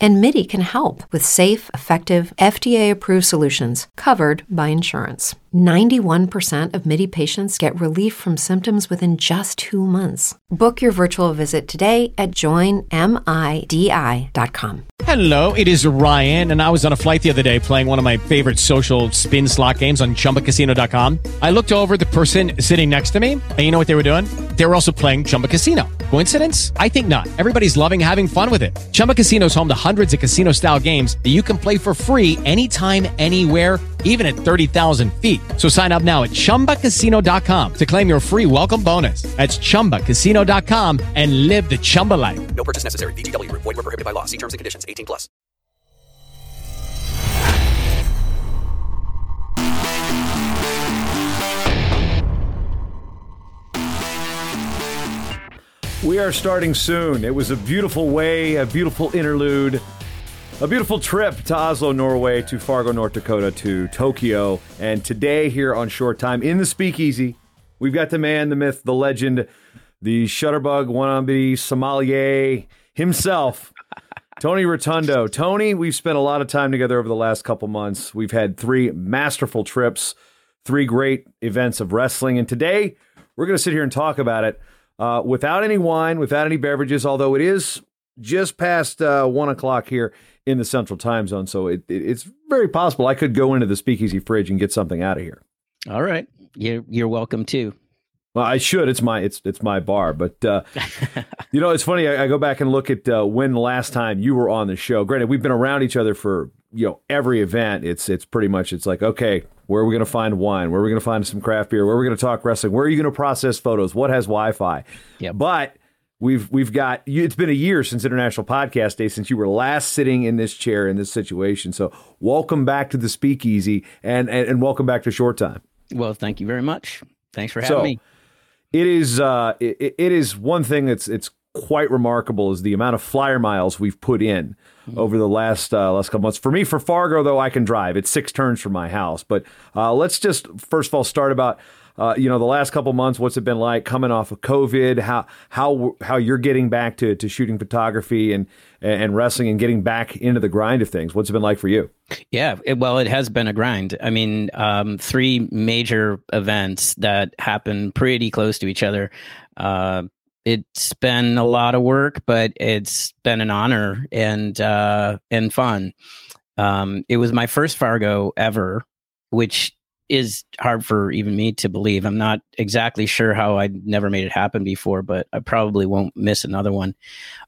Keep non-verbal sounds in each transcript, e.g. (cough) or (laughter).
And MIDI can help with safe, effective, FDA approved solutions covered by insurance. 91% of MIDI patients get relief from symptoms within just two months. Book your virtual visit today at joinmidi.com. Hello, it is Ryan, and I was on a flight the other day playing one of my favorite social spin slot games on chumbacasino.com. I looked over the person sitting next to me, and you know what they were doing? They were also playing Chumba Casino. Coincidence? I think not. Everybody's loving having fun with it. Chumba Casino is home to hundreds of casino style games that you can play for free anytime, anywhere, even at 30,000 feet. So sign up now at chumbacasino.com to claim your free welcome bonus. That's chumbacasino.com and live the Chumba life. No purchase necessary. Group. Void prohibited by law. See terms and conditions. 18 plus. We are starting soon. It was a beautiful way, a beautiful interlude, a beautiful trip to Oslo, Norway, to Fargo, North Dakota, to Tokyo. And today, here on Short Time in the Speakeasy, we've got the man, the myth, the legend, the Shutterbug wannabe sommelier himself, (laughs) Tony Rotundo. Tony, we've spent a lot of time together over the last couple months. We've had three masterful trips, three great events of wrestling. And today, we're going to sit here and talk about it uh, without any wine, without any beverages, although it is just past uh, one o'clock here in the central time zone. So it, it, it's very possible I could go into the speakeasy fridge and get something out of here. All right. You're, you're welcome too. Well, I should. It's my it's it's my bar, but uh, (laughs) you know, it's funny. I, I go back and look at uh, when last time you were on the show. Granted, we've been around each other for you know every event. It's it's pretty much it's like okay, where are we going to find wine? Where are we going to find some craft beer? Where are we going to talk wrestling? Where are you going to process photos? What has Wi-Fi? Yeah, but we've we've got it's been a year since International Podcast Day since you were last sitting in this chair in this situation. So welcome back to the Speakeasy and and, and welcome back to Short Time. Well, thank you very much. Thanks for having So, me. It is uh, it, it is one thing that's it's quite remarkable is the amount of flyer miles we've put in over the last uh, last couple months. For me, for Fargo though, I can drive. It's six turns from my house. But uh, let's just first of all start about. Uh, you know the last couple months. What's it been like coming off of COVID? How how how you're getting back to, to shooting photography and and wrestling and getting back into the grind of things? What's it been like for you? Yeah, it, well, it has been a grind. I mean, um, three major events that happen pretty close to each other. Uh, it's been a lot of work, but it's been an honor and uh, and fun. Um, it was my first Fargo ever, which is hard for even me to believe. I'm not exactly sure how I never made it happen before, but I probably won't miss another one.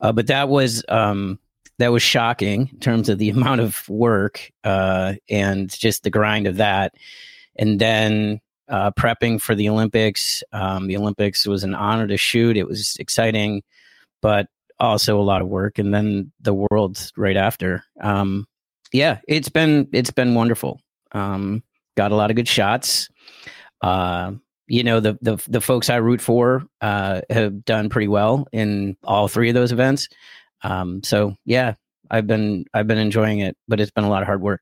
Uh, but that was um, that was shocking in terms of the (laughs) amount of work uh, and just the grind of that. And then uh, prepping for the Olympics. Um, the Olympics was an honor to shoot. It was exciting, but also a lot of work. And then the world right after. Um, yeah, it's been it's been wonderful. Um, got a lot of good shots. Uh, you know the the the folks I root for uh, have done pretty well in all three of those events. Um, so yeah, I've been I've been enjoying it, but it's been a lot of hard work.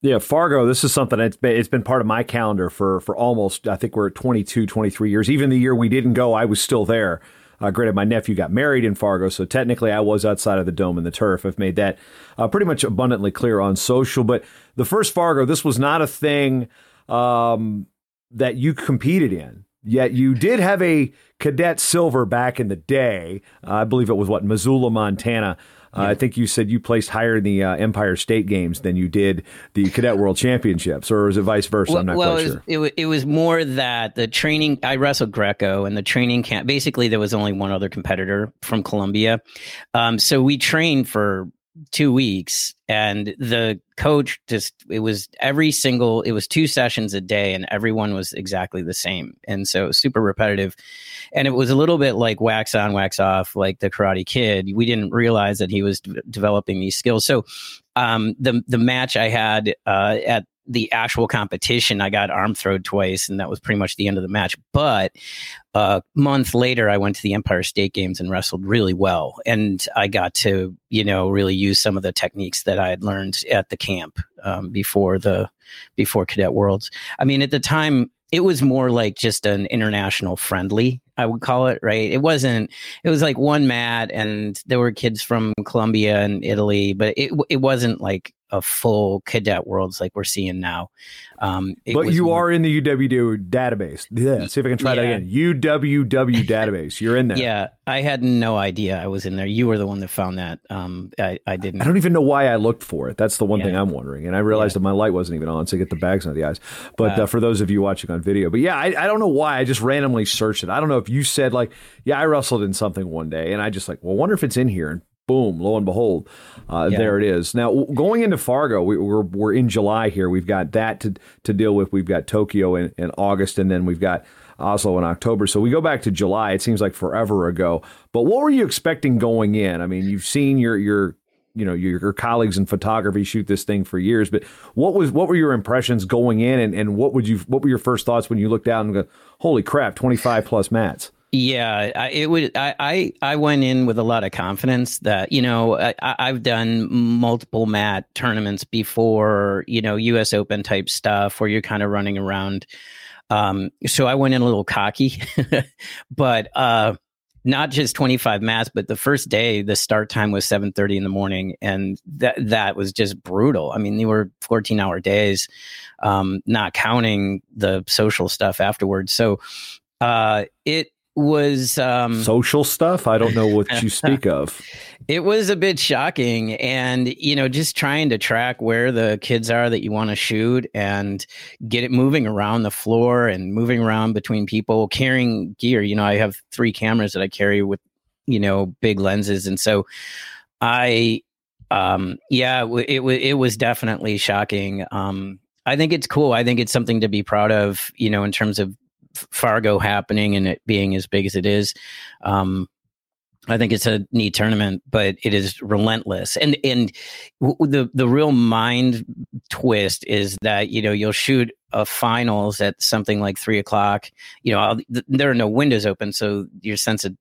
Yeah, Fargo, this is something that's been, it's been part of my calendar for, for almost, I think we're at 22, 23 years. Even the year we didn't go, I was still there. Uh, granted, my nephew got married in Fargo, so technically I was outside of the dome and the turf. I've made that uh, pretty much abundantly clear on social. But the first Fargo, this was not a thing um, that you competed in. Yet you did have a cadet silver back in the day. Uh, I believe it was what Missoula, Montana. Uh, I think you said you placed higher in the uh, Empire State Games than you did the Cadet World Championships, or was it vice versa? I'm not well, quite it was, sure. it, wa- it was more that the training. I wrestled Greco, and the training camp. Basically, there was only one other competitor from Columbia, um, so we trained for two weeks, and the coach just it was every single. It was two sessions a day, and everyone was exactly the same, and so super repetitive, and it was a little bit like wax on, wax off, like the Karate Kid. We didn't realize that he was d- developing these skills. So, um, the the match I had uh, at the actual competition, I got arm throwed twice, and that was pretty much the end of the match. But a month later, I went to the Empire State Games and wrestled really well, and I got to you know really use some of the techniques that I had learned at the camp um, before the before Cadet Worlds. I mean, at the time, it was more like just an international friendly i would call it right it wasn't it was like one mat and there were kids from colombia and italy but it it wasn't like a full cadet worlds like we're seeing now. Um, but you more, are in the UWW database. Yeah, see if I can try yeah. that again. UWW database. You're in there. Yeah, I had no idea I was in there. You were the one that found that. Um, I, I didn't. I don't even know why I looked for it. That's the one yeah. thing I'm wondering. And I realized yeah. that my light wasn't even on, so I get the bags on the eyes. But uh, uh, for those of you watching on video, but yeah, I, I don't know why. I just randomly searched it. I don't know if you said like, yeah, I wrestled in something one day, and I just like, well, wonder if it's in here. And boom, lo and behold, uh, yeah. there it is. Now, going into Fargo, we, are we're, we're in July here. We've got that to, to deal with. We've got Tokyo in, in August, and then we've got Oslo in October. So we go back to July. It seems like forever ago. But what were you expecting going in? I mean, you've seen your your you know your, your colleagues in photography shoot this thing for years, but what was what were your impressions going in, and, and what would you what were your first thoughts when you looked out and go, holy crap, twenty five plus mats? Yeah, I, it would. I, I, I went in with a lot of confidence that you know I, I've done multiple mat tournaments before, you know, U.S. Open type stuff where you're kind of running around. Um, so I went in a little cocky, (laughs) but uh, not just 25 mats, but the first day the start time was 7:30 in the morning, and that that was just brutal. I mean, they were 14 hour days, um, not counting the social stuff afterwards. So uh, it was um, social stuff. I don't know what you speak (laughs) of. It was a bit shocking, and you know, just trying to track where the kids are that you want to shoot and get it moving around the floor and moving around between people, carrying gear. You know, I have three cameras that I carry with you know big lenses, and so I, um, yeah, it was it was definitely shocking. Um, I think it's cool. I think it's something to be proud of. You know, in terms of Fargo happening and it being as big as it is. Um, I think it's a neat tournament, but it is relentless. And and the the real mind twist is that you know you'll shoot a finals at something like three o'clock. You know th- there are no windows open, so your sense of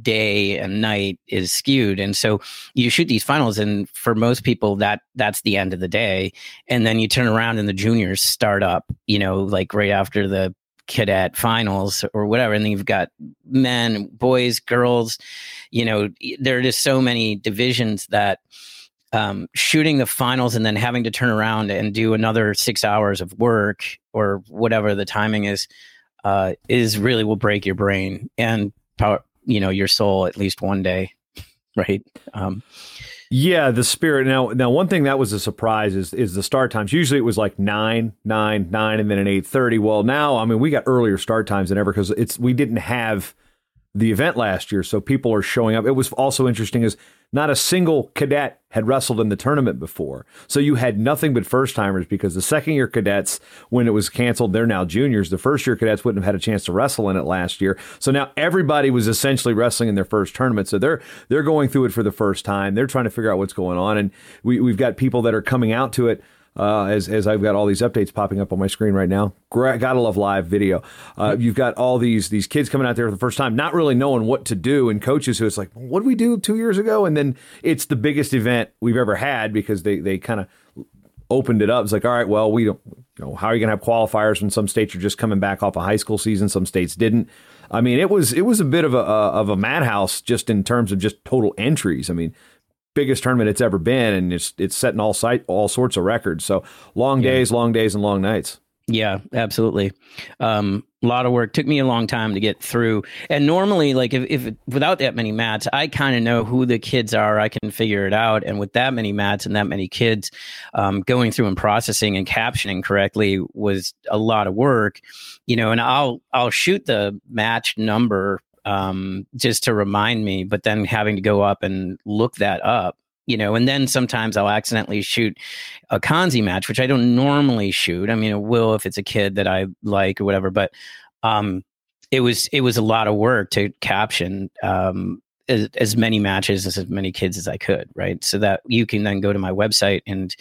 day and night is skewed and so you shoot these finals and for most people that that's the end of the day and then you turn around and the juniors start up you know like right after the cadet finals or whatever and then you've got men boys girls you know there are just so many divisions that um, shooting the finals and then having to turn around and do another six hours of work or whatever the timing is uh, is really will break your brain and power you know your soul at least one day (laughs) right? Um, yeah, the spirit. Now, now one thing that was a surprise is is the start times. Usually it was like nine, nine, nine, and then an eight thirty. Well, now I mean we got earlier start times than ever because it's we didn't have the event last year, so people are showing up. It was also interesting is not a single cadet had wrestled in the tournament before. So you had nothing but first timers because the second year cadets, when it was canceled, they're now juniors. The first year cadets wouldn't have had a chance to wrestle in it last year. So now everybody was essentially wrestling in their first tournament. So they're they're going through it for the first time. They're trying to figure out what's going on. And we, we've got people that are coming out to it uh, as as I've got all these updates popping up on my screen right now. Gotta love live video. Uh, you've got all these these kids coming out there for the first time, not really knowing what to do, and coaches who it's like, what did we do two years ago? And then it's the biggest event we've ever had because they they kind of opened it up. It's like, all right, well, we don't, you know, how are you going to have qualifiers when some states are just coming back off a high school season, some states didn't. I mean, it was it was a bit of a of a madhouse just in terms of just total entries. I mean, biggest tournament it's ever been, and it's it's setting all site all sorts of records. So long days, long days, and long nights. Yeah, absolutely. Um, a lot of work took me a long time to get through. And normally, like if, if without that many mats, I kind of know who the kids are. I can figure it out. And with that many mats and that many kids, um, going through and processing and captioning correctly was a lot of work. You know, and I'll I'll shoot the match number um, just to remind me, but then having to go up and look that up, you know, and then sometimes I'll accidentally shoot a Kanzi match, which I don't normally shoot. I mean, it will if it's a kid that I like or whatever, but um, it was it was a lot of work to caption um, as, as many matches as, as many kids as I could, right? So that you can then go to my website and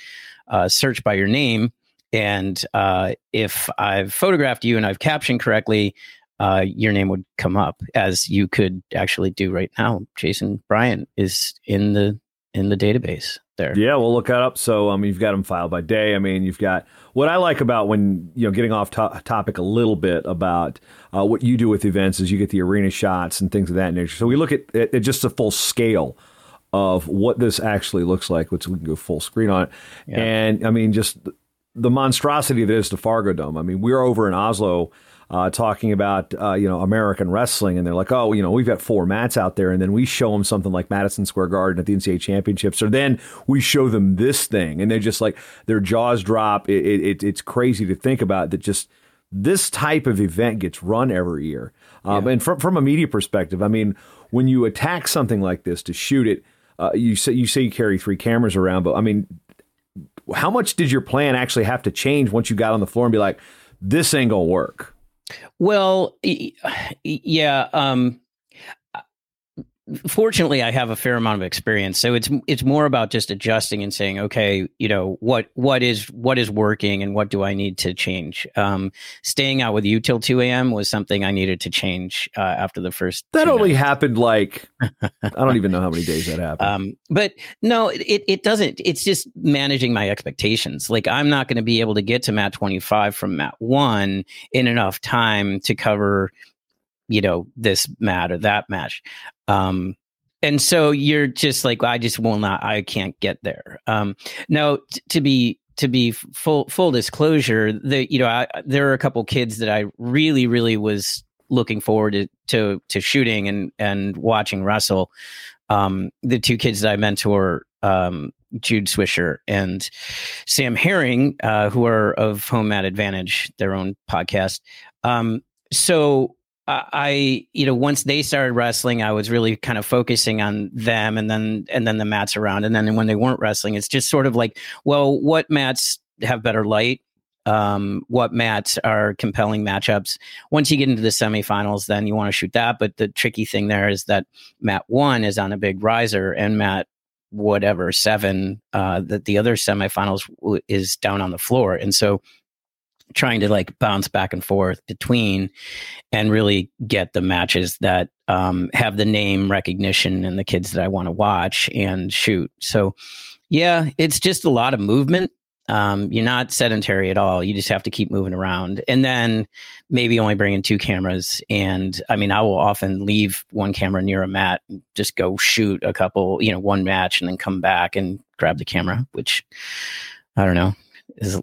uh, search by your name and uh, if I've photographed you and I've captioned correctly, uh, your name would come up as you could actually do right now. Jason Bryant is in the in the database there. Yeah, we'll look that up. So, I mean, you've got them filed by day. I mean, you've got what I like about when you know getting off to- topic a little bit about uh, what you do with events is you get the arena shots and things of that nature. So we look at, at, at just the full scale of what this actually looks like, which we can go full screen on it. Yeah. And I mean, just the monstrosity that is the Fargo Dome. I mean, we're over in Oslo. Uh, talking about uh, you know American wrestling, and they're like, oh, you know, we've got four mats out there, and then we show them something like Madison Square Garden at the NCAA championships, or then we show them this thing, and they're just like their jaws drop. It, it, it's crazy to think about that. Just this type of event gets run every year, um, yeah. and from from a media perspective, I mean, when you attack something like this to shoot it, uh, you say you say you carry three cameras around, but I mean, how much did your plan actually have to change once you got on the floor and be like, this ain't gonna work? Well, (sighs) yeah. Um, fortunately i have a fair amount of experience. So it's it's more about just adjusting and saying okay you know what what is what is working and what do i need to change? Um, staying out with you till 2 a.m was something i needed to change uh, after the first that only nights. happened like i don't even know how many days that (laughs) happened. Um, but no it, it doesn't it's just managing my expectations. Like i'm not going to be able to get to mat 25 from mat 1 in enough time to cover you know this mat or that match um, and so you're just like, I just will not, I can't get there. Um, now t- to be, to be full, full disclosure, the, you know, I, there are a couple kids that I really, really was looking forward to, to, to shooting and, and watching wrestle. Um, the two kids that I mentor, um, Jude Swisher and Sam Herring, uh, who are of Home Mat Advantage, their own podcast. Um, so I, you know, once they started wrestling, I was really kind of focusing on them, and then and then the mats around, and then when they weren't wrestling, it's just sort of like, well, what mats have better light? Um, what mats are compelling matchups? Once you get into the semifinals, then you want to shoot that. But the tricky thing there is that mat one is on a big riser, and mat whatever seven uh, that the other semifinals w- is down on the floor, and so trying to like bounce back and forth between and really get the matches that um, have the name recognition and the kids that I want to watch and shoot. So, yeah, it's just a lot of movement. Um, you're not sedentary at all. You just have to keep moving around, and then maybe only bring in two cameras. And I mean, I will often leave one camera near a mat, just go shoot a couple, you know, one match, and then come back and grab the camera. Which I don't know is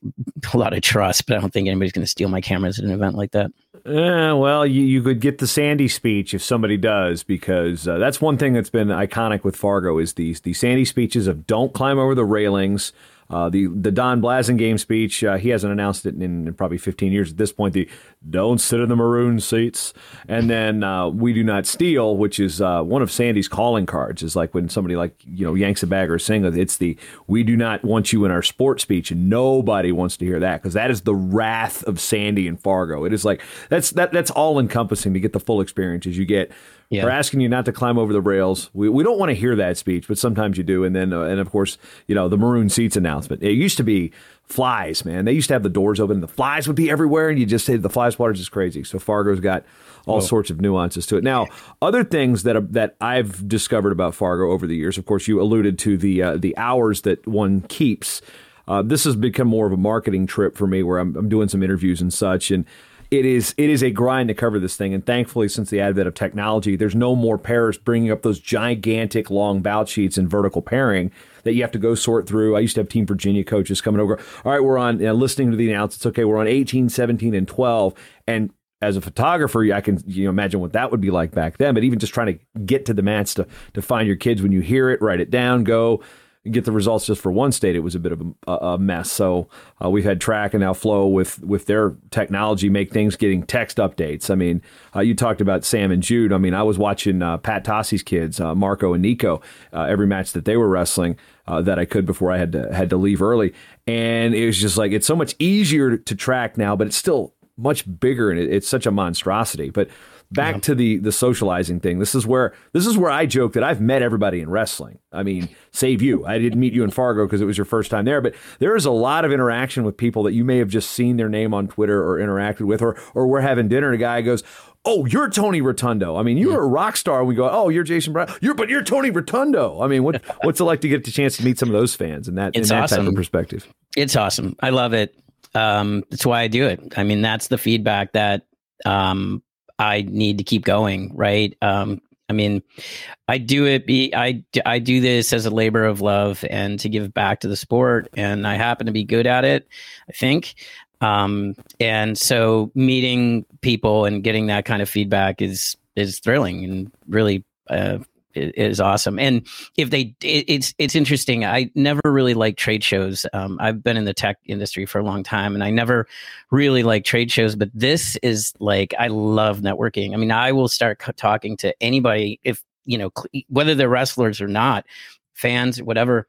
a lot of trust, but I don't think anybody's going to steal my cameras at an event like that. Uh, well, you, you could get the Sandy speech if somebody does, because uh, that's one thing that's been iconic with Fargo is these the Sandy speeches of don't climb over the railings. Uh, the the Don Blasingame speech, uh, he hasn't announced it in, in, probably 15 years at this point. The don't sit in the maroon seats, and then uh, we do not steal, which is uh, one of Sandy's calling cards. Is like when somebody like you know yanks a bag or single. It's the we do not want you in our sports speech, and nobody wants to hear that because that is the wrath of Sandy and Fargo. It is like that's that that's all encompassing to get the full experience. As you get yeah. We're asking you not to climb over the rails. We, we don't want to hear that speech, but sometimes you do. And then, uh, and of course, you know, the maroon seats announcement. It used to be flies, man. They used to have the doors open. And the flies would be everywhere, and you just say the fly swatter is just crazy. So Fargo's got all sorts of nuances to it. Now, other things that are, that I've discovered about Fargo over the years. Of course, you alluded to the uh, the hours that one keeps. Uh, this has become more of a marketing trip for me, where I'm, I'm doing some interviews and such, and it is it is a grind to cover this thing. And thankfully, since the advent of technology, there's no more pairs bringing up those gigantic long bout sheets and vertical pairing that you have to go sort through. I used to have Team Virginia coaches coming over. All right, we're on you know, listening to the announcements. Okay, we're on 18, 17, and 12, and as a photographer, I can you know imagine what that would be like back then. But even just trying to get to the mats to to find your kids when you hear it, write it down, go get the results just for one state, it was a bit of a, a mess. So uh, we've had Track and now Flow with with their technology make things getting text updates. I mean, uh, you talked about Sam and Jude. I mean, I was watching uh, Pat Tossi's kids, uh, Marco and Nico, uh, every match that they were wrestling. Uh, that I could before I had to had to leave early, and it was just like it's so much easier to track now, but it's still much bigger and it, it's such a monstrosity. But back Yeah. to the the socializing thing. This is where this is where I joke that I've met everybody in wrestling. I mean, save you. I didn't meet you in Fargo because it was your first time there, but there is a lot of interaction with people that you may have just seen their name on Twitter or interacted with, or or we're having dinner and a guy goes. Oh, you're Tony Rotundo. I mean, you're a rock star. We go, oh, you're Jason Brown. You're, but you're Tony Rotundo. I mean, what (laughs) what's it like to get the chance to meet some of those fans and that It's in that type awesome. of perspective? It's awesome. I love it. Um, that's why I do it. I mean, that's the feedback that um, I need to keep going. Right. Um, I mean, I do it. I I do this as a labor of love and to give back to the sport, and I happen to be good at it. I think. Um, and so meeting people and getting that kind of feedback is is thrilling and really uh, is awesome. And if they, it, it's it's interesting. I never really like trade shows. Um, I've been in the tech industry for a long time, and I never really like trade shows. But this is like I love networking. I mean, I will start c- talking to anybody if you know cl- whether they're wrestlers or not, fans, whatever.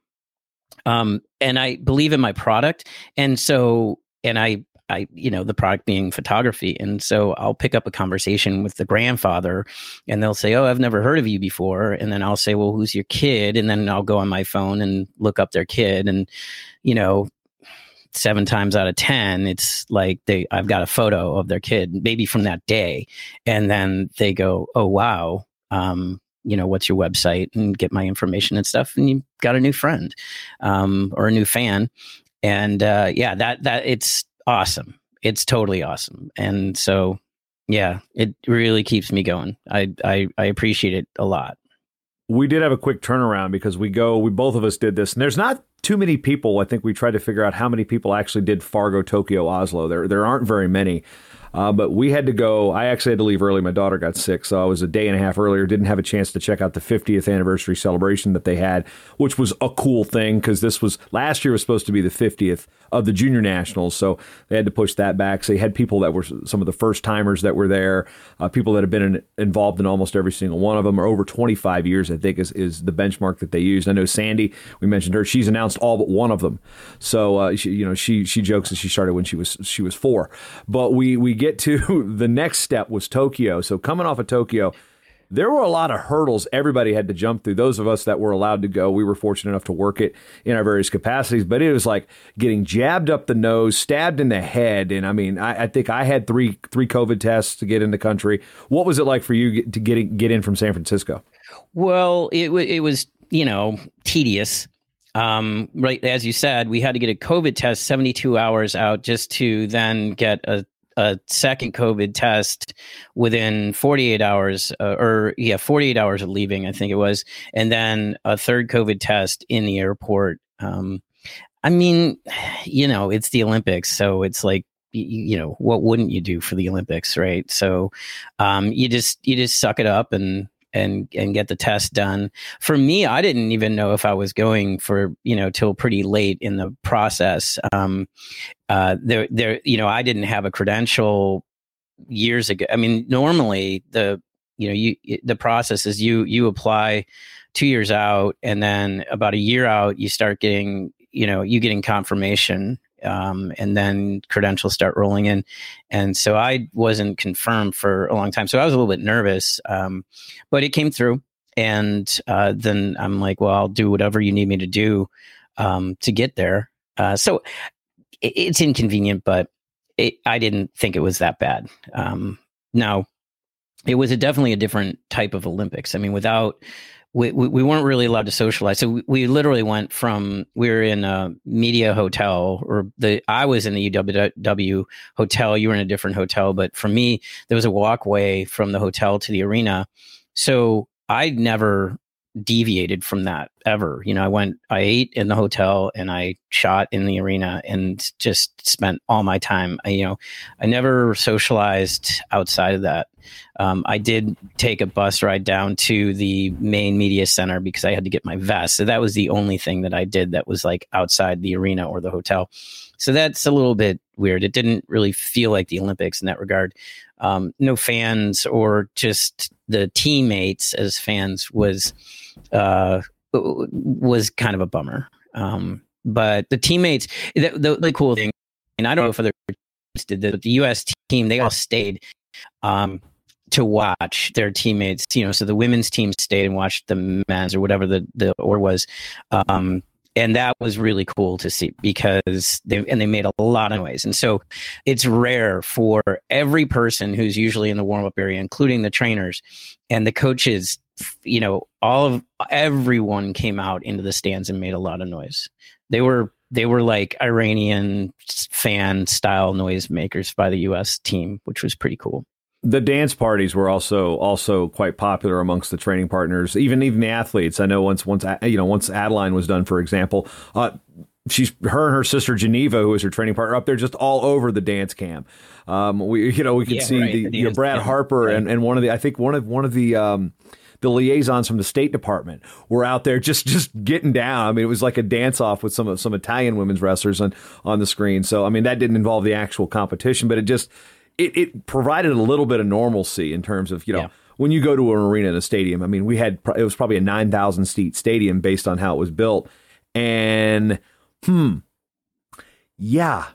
Um, and I believe in my product, and so and I I you know the product being photography, and so I'll pick up a conversation with the grandfather, and they'll say, "Oh, I've never heard of you before," and then I'll say, "Well, who's your kid?" And then I'll go on my phone and look up their kid, and you know. Seven times out of ten, it's like they I've got a photo of their kid, maybe from that day, and then they go, "Oh wow, um, you know, what's your website?" and get my information and stuff, and you got a new friend, um, or a new fan, and uh, yeah, that that it's awesome. It's totally awesome, and so yeah, it really keeps me going. I I, I appreciate it a lot. we did have a quick turnaround because we go we both of us did this and there's not too many people i think we tried to figure out how many people actually did fargo tokyo oslo there there aren't very many uh, but we had to go i actually had to leave early. My daughter got sick so i was a day and a half earlier. Didn't have a chance to check out the 50th anniversary celebration that they had which was a cool thing because this was last year was supposed to be the 50th of the junior nationals so they had to push that back. So they had people that were some of the first timers that were there uh, people that have been in, involved in almost every single one of them. Or over 25 years i think is, is the benchmark that they used. I know sandy we mentioned her she's announced all but one of them. So uh, she, you know she she jokes that she started when she was she was four. But we we get to (laughs) the next step was tokyo so coming off of tokyo there were a lot of hurdles everybody had to jump through. Those of us that were allowed to go, we were fortunate enough to work it in our various capacities. But it was like getting jabbed up the nose, stabbed in the head, and I mean, I, I think I had three three COVID tests to get in the country. What was it like for you to get get in from San Francisco? Well, it wa- it was you know tedious. Um, right as you said, we had to get a COVID test 72 hours out just to then get a a second COVID test within 48 hours, uh, or yeah, 48 hours of leaving, I think it was, and then a third COVID test in the airport. Um, I mean, (sighs) you know, it's the Olympics, so it's like you know what wouldn't you do for the olympics right so um, you just you just suck it up and and and get the test done. For me i didn't even know if i was going for you know till pretty late in the process. Um uh there there you know i didn't have a credential years ago. I mean normally the you know you the process is you you apply two years out and then about a year out you start getting you know you getting confirmation um, and then credentials start rolling in. And so i wasn't confirmed for a long time. So i was a little bit nervous um, but it came through. And uh, then i'm like well i'll do whatever you need me to do um, to get there. Uh, so it, it's inconvenient but it, i didn't think it was that bad. Um, now it was a definitely a different type of olympics. I mean without we, we, we weren't really allowed to socialize. So we, we literally went from we were in a media hotel, or the I was in the UWW hotel. You were in a different hotel, but for me, there was a walkway from the hotel to the arena. So I never deviated from that ever. You know, I went, I ate in the hotel and I shot in the arena and just spent all my time. I, you know, I never socialized outside of that. Um, I did take a bus ride down to the main media center because I had to get my vest. So that was the only thing that I did that was like outside the arena or the hotel. So that's a little bit weird. It didn't really feel like the Olympics in that regard. Um, no fans or just the teammates as fans was uh, was kind of a bummer. Um, but the teammates, the, the, the cool thing, and I don't know if other teams did this, but the U.S. team they all stayed. Um, to watch their teammates. You know, so the women's team stayed and watched the men's or whatever the the or was. Um, and that was really cool to see because they and they made a lot of noise. And so it's rare for every person who's usually in the warm-up area including the trainers and the coaches you know all of everyone came out into the stands and made a lot of noise. They were they were like iranian fan style noise makers by the us team which was pretty cool the dance parties were also also quite popular amongst the training partners, even even the athletes. I know once once you know once Adeline was done, for example, uh, she's her and her sister Geneva, who was her training partner, up there just all over the dance camp. Um, we you know we could yeah, see right, the, the you know, Brad Harper and, and one of the I think one of one of the um, the liaisons from the State Department were out there just just getting down. I mean, it was like a dance off with some some Italian women's wrestlers on on the screen. So I mean, that didn't involve the actual competition, but it just it, it provided a little bit of normalcy in terms of you know. Yeah. When you go to an arena in a stadium, I mean, we had it was probably a nine thousand seat stadium based on how it was built, and hmm, yeah,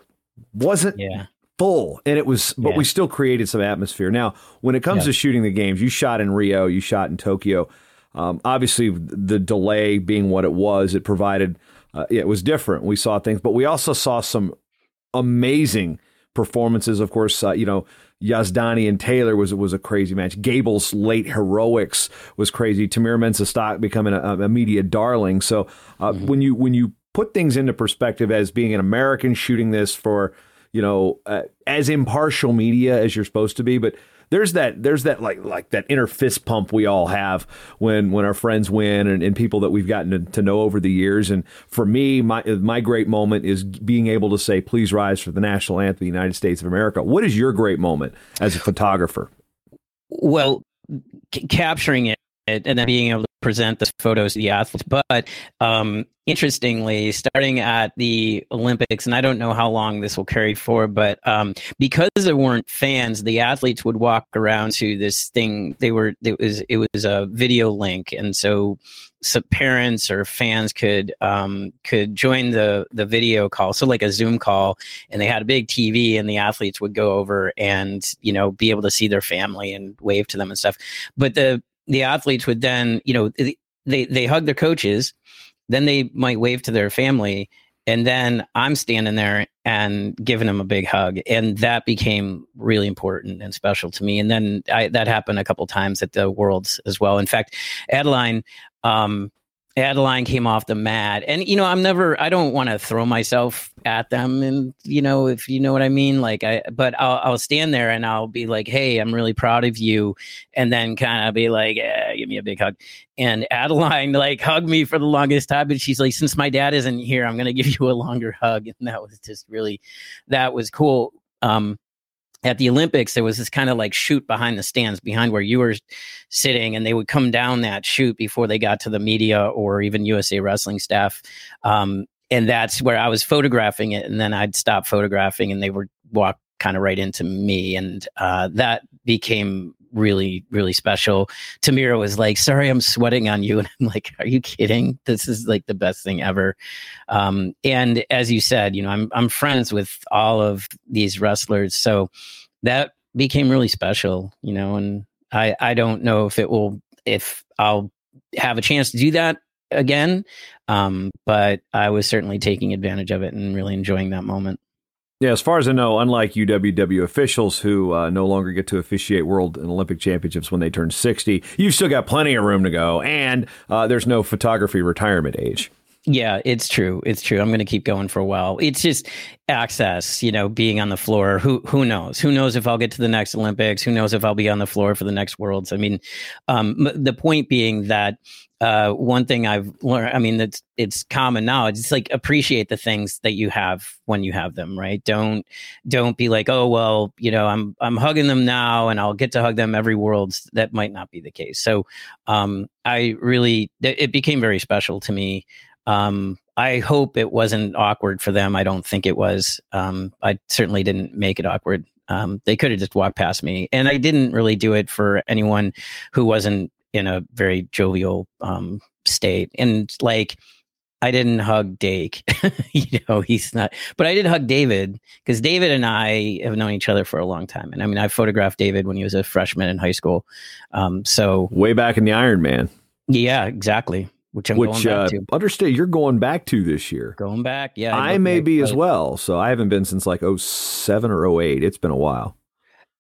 wasn't yeah full and it was but yeah. we still created some atmosphere now when it comes yeah. to shooting the games you shot in rio you shot in tokyo um, obviously the delay being what it was it provided uh, it was different we saw things but we also saw some amazing performances. Of course, uh, you know, Yazdani and Taylor was was a crazy match. Gable's late heroics was crazy. Tamyra Mensah-Stock becoming a, a, media darling. So uh, mm-hmm. when you when you put things into perspective as being an American shooting this for you know uh, as impartial media as you're supposed to be, but there's that there's that like like that inner fist pump we all have when when our friends win and, and people that we've gotten to, to, know over the years. And for me, my my great moment is being able to say, "Please rise" for the national anthem of the United States of America. What is your great moment as a photographer? Well, c- capturing it and then being able to present the photos to the athletes. But um, interestingly, starting at the Olympics, and I don't know how long this will carry for, but um, because there weren't fans, the athletes would walk around to this thing. They were it was it was a video link, and so some parents or fans could um, could join the the video call, so like a Zoom call, and they had a big TV, and the athletes would go over and you know be able to see their family and wave to them and stuff. But the the athletes would then, you know, they they hug their coaches, then they might wave to their family, and then I'm standing there and giving them a big hug, and that became really important and special to me. And then I, that happened a couple times at the Worlds as well. In fact, Adeline. Um, Adeline came off the mat. And, you know, I'm never, I don't want to throw myself at them. And, you know, if you know what I mean, like, I, but I'll, I'll stand there and I'll be like, hey, I'm really proud of you. And then kind of be like, eh, give me a big hug. And Adeline, like, hugged me for the longest time. But she's like, since my dad isn't here, I'm going to give you a longer hug. (laughs) And that was just really, that was cool. Um, at the Olympics, there was this kind of like chute behind the stands, behind where you were sitting, and they would come down that chute before they got to the media or even USA Wrestling staff. Um, and that's where I was photographing it, and then I'd stop photographing, and they would walk kind of right into me, and uh, that became really really special. Tamyra was like, "Sorry, I'm sweating on you," (laughs) and I'm like, "Are you kidding? This is like the best thing ever." Um, and as you said, you know, I'm I'm friends with all of these wrestlers, so that became really special. You know, and I I don't know if it will if I'll have a chance to do that again. Um, but I was certainly taking advantage of it and really enjoying that moment. Yeah, as far as I know, unlike UWW officials who uh, no longer get to officiate World and Olympic Championships when they turn 60, you've still got plenty of room to go, and uh, there's no photography retirement age. Yeah, it's true. It's true. I'm going to keep going for a while. It's just access, you know, being on the floor. Who who knows? Who knows if I'll get to the next Olympics? Who knows if I'll be on the floor for the next Worlds? I mean, um, the point being that uh, one thing I've learned, I mean, it's it's common knowledge. It's like appreciate the things that you have when you have them, right? Don't don't be like, oh well, you know, I'm I'm hugging them now, and I'll get to hug them every Worlds. That might not be the case. So, um, I really, it became very special to me um, I hope it wasn't awkward for them. I don't think it was. Um, I certainly didn't make it awkward. Um, they could have just walked past me, and I didn't really do it for anyone who wasn't in a very jovial um, state. And like, I didn't hug Dake. (laughs) you know, he's not, but I did hug David because David and I have known each other for a long time. And I mean, I photographed David when he was a freshman in high school. Um, so way back in the Iron Man. Yeah, exactly. Which I'm Which, going back uh, to. understand you're going back to this year. Going back, yeah. I look may be as well. So I haven't been since like 07 or 08. It's been a while.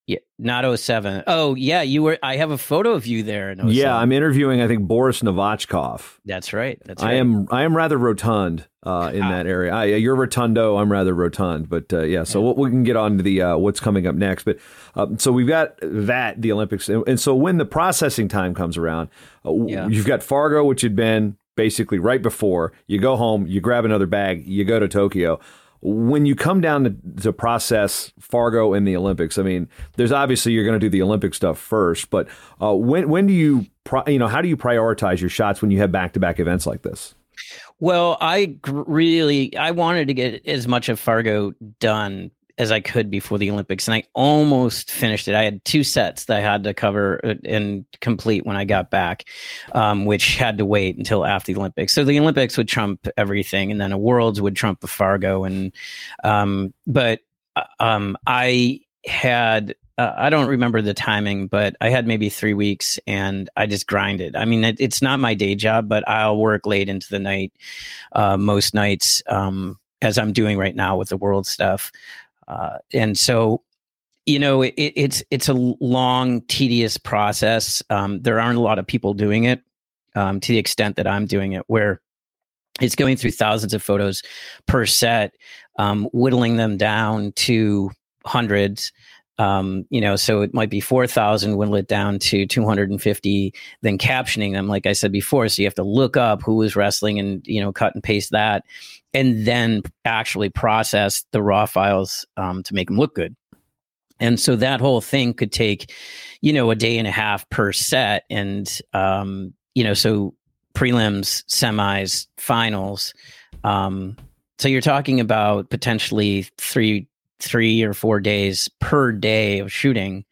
Yeah, not 07. Oh, yeah, you were. I have a photo of you there. In 07. Yeah, I'm interviewing. I think Boris Novachkov. That's right. That's right. I am. I am rather rotund uh, in Ah. that area. I, you're rotundo. I'm rather rotund. But uh, yeah, so we we can get on to the uh, what's coming up next. But um, so we've got that the Olympics, and, and so when the processing time comes around, uh, Yeah. you've got Fargo, which had been basically right before. You go home, you grab another bag, you go to Tokyo. When you come down to, to process Fargo and the Olympics, I mean, there's obviously you're going to do the Olympic stuff first, but uh, when when do you you know how do you prioritize your shots when you have back to back events like this? Well, I really I wanted to get as much of Fargo done as I could before the Olympics, and I almost finished it. I had two sets that I had to cover uh, and complete when I got back, um, which had to wait until after the Olympics. So the Olympics would trump everything, and then a Worlds would trump the Fargo, and um, but uh, um, I had uh, I don't remember the timing, but I had maybe three weeks and I just grinded. I mean, it, it's not my day job, but I'll work late into the night uh, most nights, um, as I'm doing right now with the world stuff. Uh, and so, you know, it, it's it's a long, tedious process. Um, there aren't a lot of people doing it um, to the extent that I'm doing it, where it's going through thousands of photos per set, um, whittling them down to hundreds um, you know, so it might be 4,000, whittle it down to 250, then captioning them, like I said before. So you have to look up who was wrestling and, you know, cut and paste that, and then actually process the raw files um, to make them look good. And so that whole thing could take, you know, a day and a half per set. And, um, you know, so prelims, semis, finals. Um, so you're talking about potentially three three or four days per day of shooting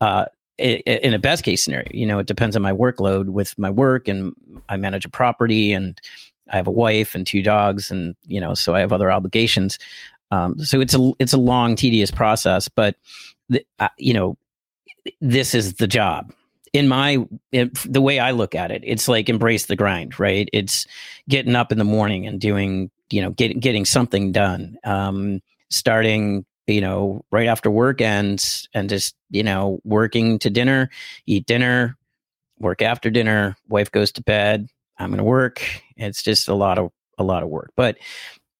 uh, in a best case scenario. You know, it depends on my workload with my work, and I manage a property, and I have a wife and two dogs, and you know, so I have other obligations. Um, so it's a it's a long, tedious process, but the, uh, you know, this is the job. In my in, the way I look at it, it's like embrace the grind, right? It's getting up in the morning and doing, you know, getting getting something done. Um, starting you know right after work ends and just you know working to dinner eat dinner work after dinner wife goes to bed i'm going to work. It's just a lot of a lot of work. But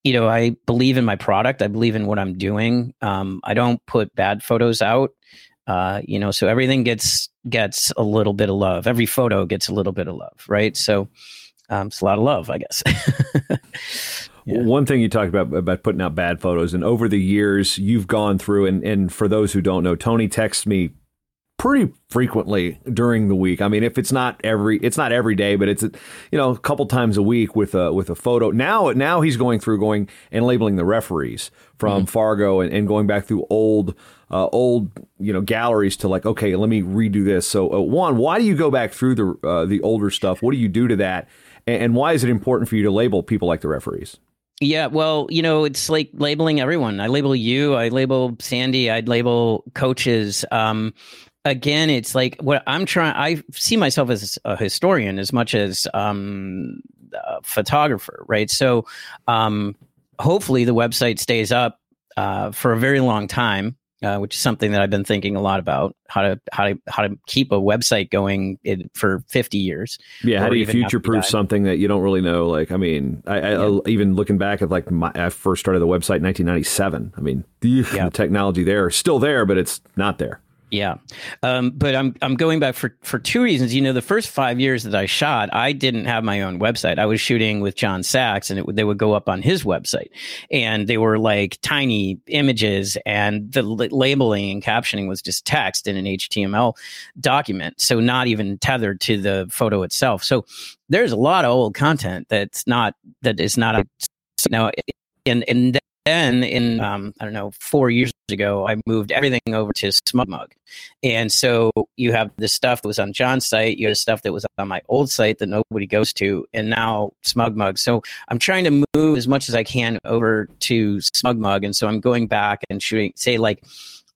you know i believe in my product. I believe in what i'm doing. Um, i don't put bad photos out uh, you know so everything gets gets a little bit of love. Every photo gets a little bit of love right? So um, it's a lot of love i guess. (laughs) Yeah. One thing you talked about about putting out bad photos, and over the years you've gone through, and, and for those who don't know, Tony texts me pretty frequently during the week. I mean, if it's not every, it's not every day, but it's you know a couple times a week with a with a photo. Now now he's going through going and labeling the referees from Fargo and, and going back through old. Uh, old, you know, galleries to like, okay, let me redo this. So, uh, one, why do you go back through the uh, the older stuff? What do you do to that, and, and why is it important for you to label people like the referees? Yeah, well, you know, it's like labeling everyone. I label you, I label Sandy, I'd label coaches. Um, again, it's like what I'm trying. I see myself as a historian as much as um, a photographer, right? So, um, hopefully, the website stays up uh, for a very long time. Uh, which is something that I've been thinking a lot about how to how to how to keep a website going in, for 50 years. Yeah, how do you future proof something that you don't really know? Like, I mean, I, I even looking back at like my, I first started the website in 1997. I mean, the, (laughs) Yeah. the technology there is still there, but it's not there. Yeah, um, but I'm I'm going back for for two reasons. You know, the first five years that I shot, I didn't have my own website. I was shooting with John Sachs, and it, they would go up on his website, and they were like tiny images, and the l- labeling and captioning was just text in an HTML document, so not even tethered to the photo itself. So there's a lot of old content that's not that is not a, now, and and then in um, I don't know four years ago, I moved everything over to SmugMug, and so you have the stuff that was on John's site, you have stuff that was on my old site that nobody goes to, and now SmugMug. So I'm trying to move as much as I can over to SmugMug, and so I'm going back and shooting, say like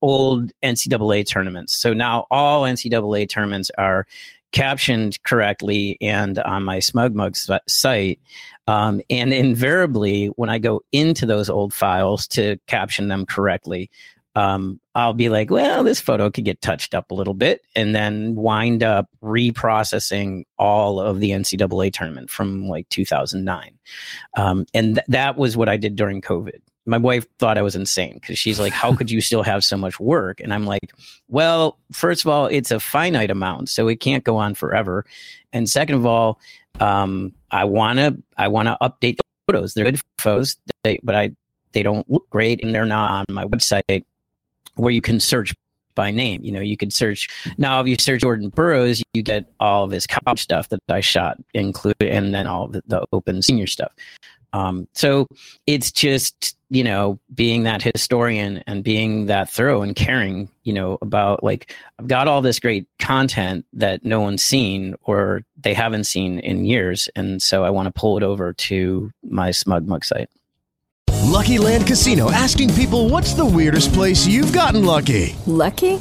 old NCAA tournaments. So now all NCAA tournaments are captioned correctly and on my SmugMug site. Um, and invariably, when I go into those old files to caption them correctly, um, I'll be like, well, this photo could get touched up a little bit, and then wind up reprocessing all of the NCAA tournament from like 2009. Um, and th- that was what I did during COVID my wife thought I was insane because she's like, How could you still have so much work? And I'm like, Well, first of all, it's a finite amount, so it can't go on forever. And second of all, um, I wanna I wanna update the photos. They're good photos, they, but I they don't look great and they're not on my website where you can search by name. You know, you could search now if you search Jordan Burroughs, you get all of his college stuff that I shot included and then all the, the open senior stuff. Um, so it's just you know being that historian and being that thorough and caring you know about like I've got all this great content that no one's seen or they haven't seen in years, and so I want to pull it over to my SmugMug site. Lucky Land Casino asking people, "What's the weirdest place you've gotten lucky?" Lucky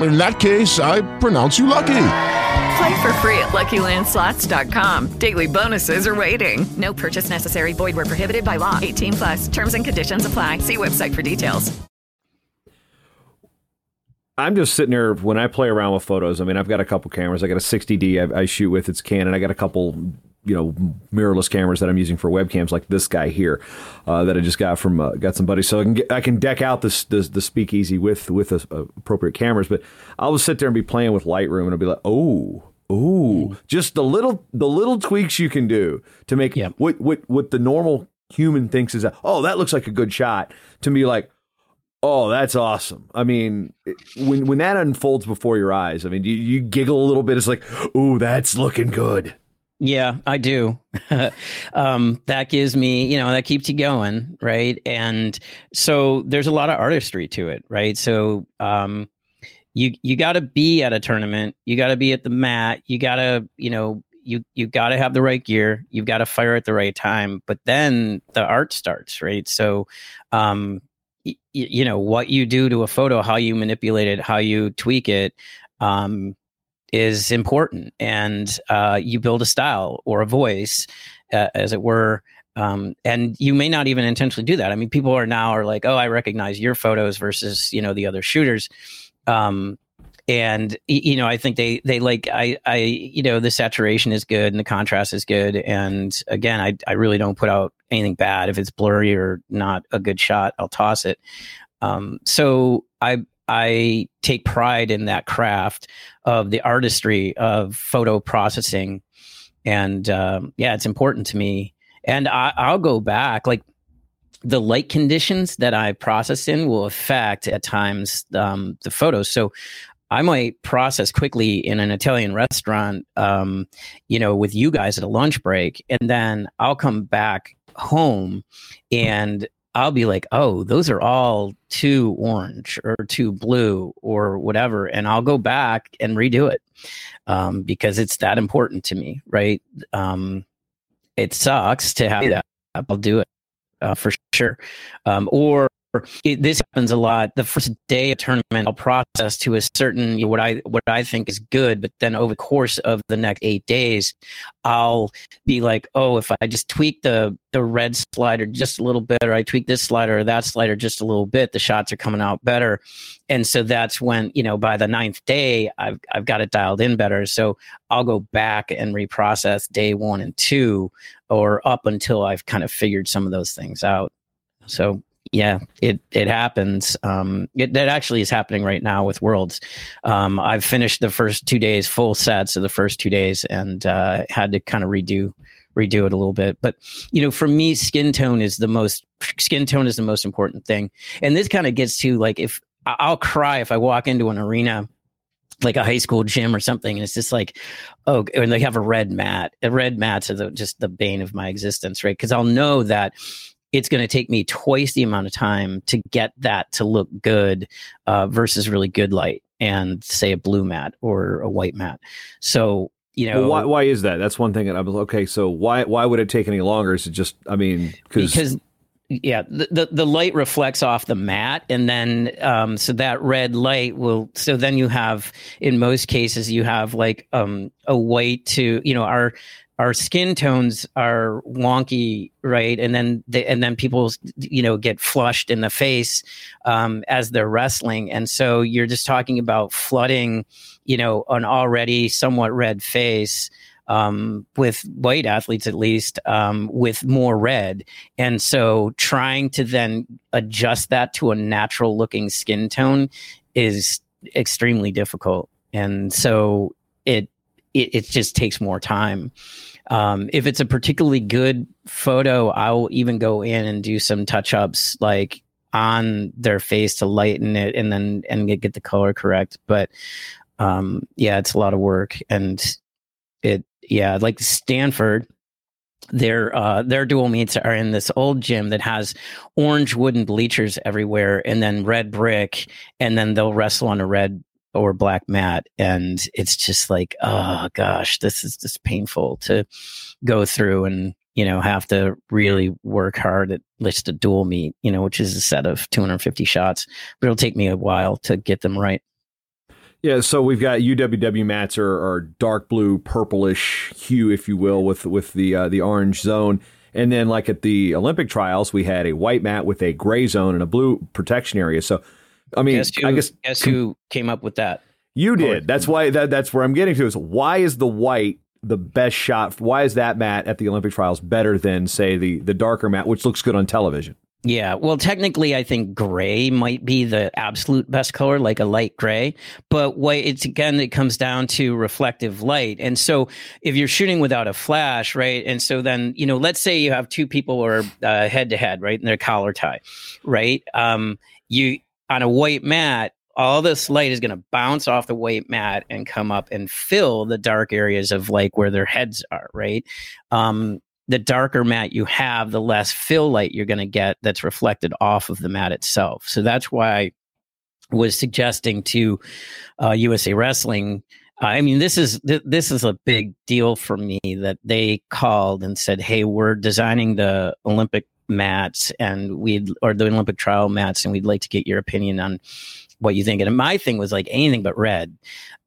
In that case, I pronounce you lucky. Play for free at LuckyLandSlots.com. Daily bonuses are waiting. No purchase necessary. Void where prohibited by law. 18 plus. Terms and conditions apply. See website for details. I'm just sitting here when I play around with photos. I mean, I've got a couple cameras. I got a 60D I, I shoot with. It's Canon. I got a couple, you know, mirrorless cameras that I'm using for webcams, like this guy here, uh, that I just got from uh, got some buddies. So I can get, I can deck out this, this the speakeasy with with a, appropriate cameras. But I'll just sit there and be playing with Lightroom, and I'll be like, oh. Ooh, just the little the little tweaks you can do to make Yep. what what what the normal human thinks is that oh that looks like a good shot to me like oh that's awesome. I mean it- when when that unfolds before your eyes, I mean you, you giggle a little bit. It's like ooh that's looking good. Yeah, I do. (laughs) um, that gives me, you know, that keeps you going, right? And so there's a lot of artistry to it, right? So um, you you got to be at a tournament, you got to be at the mat, you got to, you know, you you got to have the right gear, you've got to fire at the right time, but then the art starts, right? So, um, y- you know, what you do to a photo, how you manipulate it, how you tweak it. Um, is important. And uh, you build a style or a voice uh, as it were um, and you may not even intentionally do that. I mean people are now are like oh i recognize your photos versus you know the other shooters. Um, and you know i think they they like i i you know the saturation is good and the contrast is good. And again i i really don't put out anything bad. If it's blurry or not a good shot i'll toss it. Um, so i i take pride in that craft of the artistry of photo processing. And um, yeah it's important to me. And I, i'll go back like the light conditions that i process in will affect at times um, the photos. So I might process quickly in an Italian restaurant, um, you know, with you guys at a lunch break, and then I'll come back home and I'll be like, oh, those are all too orange or too blue or whatever. And I'll go back and redo it um, because it's that important to me, right? Um, it sucks to have that. I'll do it uh, for sure. Um, or it, this happens a lot. The first day of tournament, I'll process to a certain you know, what I what I think is good, but then over the course of the next eight days, I'll be like, oh, if I just tweak the the red slider just a little bit, or I tweak this slider or that slider just a little bit, the shots are coming out better. And so that's when you know by the ninth day, I've I've got it dialed in better. So I'll go back and reprocess day one and two, or up until I've kind of figured some of those things out. So yeah, it it happens. Um, it that actually is happening right now with Worlds. Um, I've finished the first two days, full sets of the first two days, and uh, had to kind of redo redo it a little bit. But you know, for me, skin tone is the most skin tone is the most important thing. And this kind of gets to like if I'll cry if I walk into an arena like a high school gym or something. And it's just like, oh, and they have a red mat. A red mats are the, just the bane of my existence, right? Because I'll know that it's going to take me twice the amount of time to get that to look good uh, versus really good light and say a blue mat or a white mat. So you know well, why, why is that? That's one thing that I'm okay. So why why would it take any longer? Is it just I mean because yeah the, the, the light reflects off the mat and then um so that red light will so then you have in most cases you have like um a white to you know our our skin tones are wonky, right? And then they, and then people, you know, get flushed in the face um, as they're wrestling, and so you're just talking about flooding, you know, an already somewhat red face um, with white athletes at least um, with more red, and so trying to then adjust that to a natural looking skin tone is extremely difficult, and so it it, it just takes more time. Um, if it's a particularly good photo, I'll even go in and do some touch ups like on their face to lighten it and then and get get the color correct. But um, yeah, it's a lot of work and it yeah, like Stanford, their uh, their dual meets are in this old gym that has orange wooden bleachers everywhere and then red brick and then they'll wrestle on a red or black mat and it's just like oh gosh this is just painful to go through and you know have to really work hard at least a dual meet you know which is a set of 250 shots but it'll take me a while to get them right yeah, so we've got UWW mats are, are dark blue, purplish hue, if you will, with with the uh, the orange zone. And then, like at the Olympic trials, we had a white mat with a gray zone and a blue protection area. So I mean, guess who, I guess guess who came up with that? You did. That's why. That, that's where I'm getting to. Is why is the white the best shot? Why is that mat at the Olympic trials better than say the the darker mat, which looks good on television? Yeah, well, technically, I think gray might be the absolute best color, like a light gray. But what it's again, it comes down to reflective light. And so, if you're shooting without a flash, right? And so then, you know, let's say you have two people who are head to head, right, in their collar tie, right? Um, you on a white mat, all this light is going to bounce off the white mat and come up and fill the dark areas of like where their heads are, right? Um, the darker mat you have, the less fill light you're going to get that's reflected off of the mat itself. So that's why I was suggesting to uh, USA Wrestling. I mean, this is th- this is a big deal for me that they called and said, "Hey, we're designing the Olympic mats and we'd or the Olympic trial mats, and we'd like to get your opinion on what you think." And my thing was like anything but red.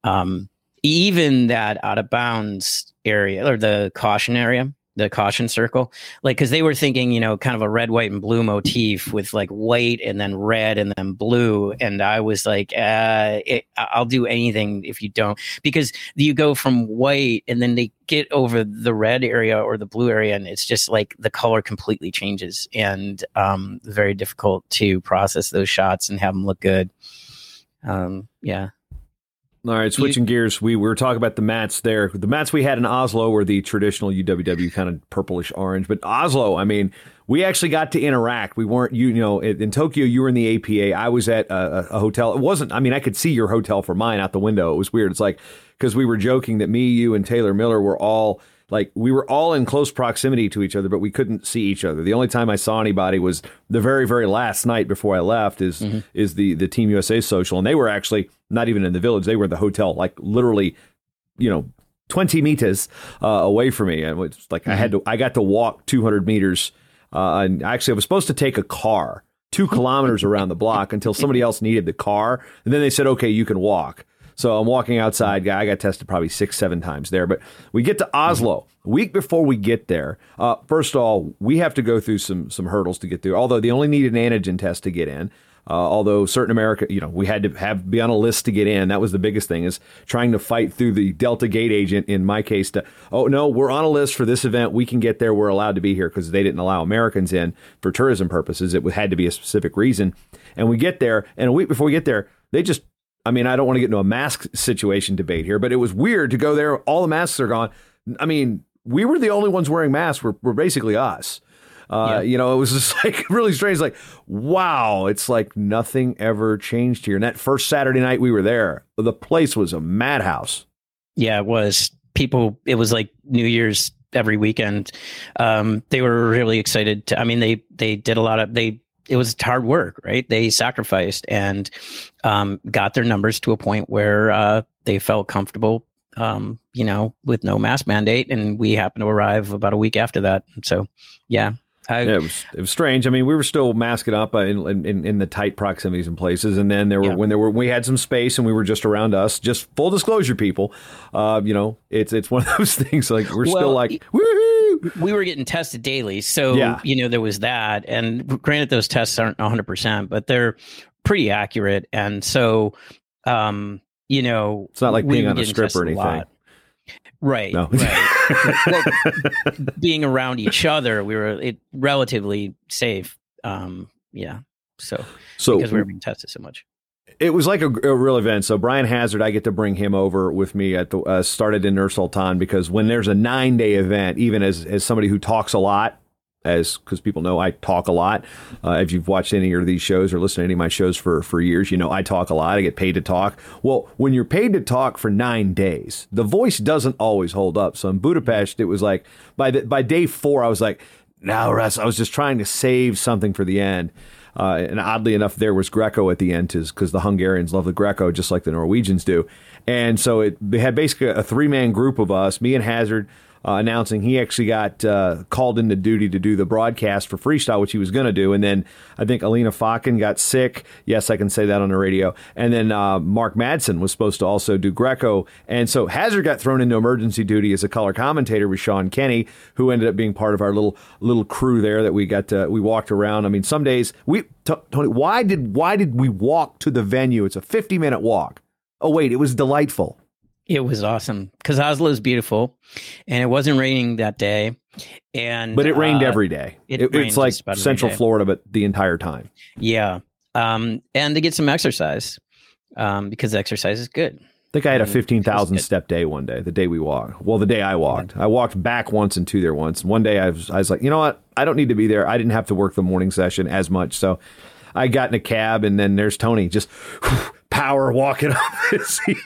Um, even that out of bounds area or the caution area the caution circle like because they were thinking you know kind of a red white and blue motif with like white and then red and then blue. And i was like uh, it, i'll do anything if you don't. Because you go from white and then they get over the red area or the blue area and it's just like the color completely changes and um, very difficult to process those shots and have them look good. Um, yeah all right, switching you, gears, we, we were talking about the mats there. The mats we had in Oslo were the traditional UWW kind of purplish orange, but Oslo, I mean, we actually got to interact. We weren't, you, you know, in, in Tokyo, you were in the APA. I was at a, a, hotel. It wasn't, I mean, I could see your hotel from mine out the window. It was weird. It's like, because we were joking that me, you, and Taylor Miller were all like we were all in close proximity to each other, but we couldn't see each other. The only time I saw anybody was the very, very last night before I left. Is mm-hmm. is the the Team USA social, and they were actually not even in the village; they were in the hotel, like literally, you know, twenty meters uh, away from me. And it's like mm-hmm. I had mm-hmm. to, I got to walk two hundred meters, uh, and actually I was supposed to take a car two (laughs) kilometers around the block until somebody else needed the car, and then they said, "Okay, you can walk." So I'm walking outside. I got tested probably six, seven times there. But we get to Oslo. A week before we get there, uh, first of all, we have to go through some some hurdles to get through. Although they only need an antigen test to get in. Uh, although certain America, you know, we had to have be on a list to get in. That was the biggest thing is trying to fight through the Delta Gate agent. In my case, to oh no, we're on a list for this event. We can get there. We're allowed to be here because they didn't allow Americans in for tourism purposes. It had to be a specific reason. And we get there, and a week before we get there, they just I mean, I don't want to get into a mask situation debate here, but it was weird to go there. All the masks are gone. I mean, we were the only ones wearing masks. We're, we're basically us. Uh, yeah. You know, it was just (laughs) like really strange. Like, wow, it's like nothing ever changed here. And that first Saturday night we were there, the place was a madhouse. Yeah, it was. People, it was like New Year's every weekend. Um, they were really excited. To, I mean, they they did a lot of they it was hard work, right? They sacrificed and um, got their numbers to a point where uh, they felt comfortable, um, you know, with no mask mandate. And we happened to arrive about a week after that. So, yeah. I, yeah, it was it was strange. I mean, we were still masking up uh, in, in, in the tight proximities and places, and then there were yeah. when there were we had some space and we were just around us. Just full disclosure, people, uh, you know, it's it's one of (laughs) those things. Like we're well, still like, woo we were getting tested daily. So, yeah. you know, there was that. And granted, those tests aren't 100%, but they're pretty accurate. And so, um, you know, it's not like being on a strip or anything. Right. No. right. (laughs) well, being around each other, we were it, relatively safe. Um, yeah. So, so because we were being tested so much it was like a, a, real event. So Brian Hazard, I get to bring him over with me at the uh, started in Nur Sultan because when there's a nine day event, even as as somebody who talks a lot, as because people know I talk a lot. Uh, if you've watched any of these shows or listened to any of my shows for for years, you know I talk a lot. I get paid to talk. Well, when you're paid to talk for nine days, the voice doesn't always hold up. So in Budapest, it was like by the, by day four, I was like, now Russ, I was just trying to save something for the end. Uh, and oddly enough, there was Greco at the end because the Hungarians love the Greco just like the Norwegians do. And so it had basically a three man group of us, me and Hazard, uh, announcing he actually got uh, called into duty to do the broadcast for freestyle, which he was going to do. And then I think Alina Fakin got sick. Yes, I can say that on the radio. And then uh, Mark Madsen was supposed to also do Greco. And so Hazard got thrown into emergency duty as a color commentator with Sean Kenny, who ended up being part of our little little crew there that we got to, we walked around. I mean, some days we Tony, why did why did we walk to the venue? It's a 50 minute walk. Oh wait, it was delightful. It was awesome because Oslo is beautiful, and it wasn't raining that day. And but it rained uh, every day. It it, it's like Central Florida, but the entire time. Yeah, um, and to get some exercise um, because exercise is good. I think I had a fifteen thousand step day one day. The day we walked. Well, the day I walked, I walked back once and two there once. One day I was, I was like, you know what? I don't need to be there. I didn't have to work the morning session as much, so I got in a cab, and then there's Tony just whew, (laughs) power walking (laughs) up.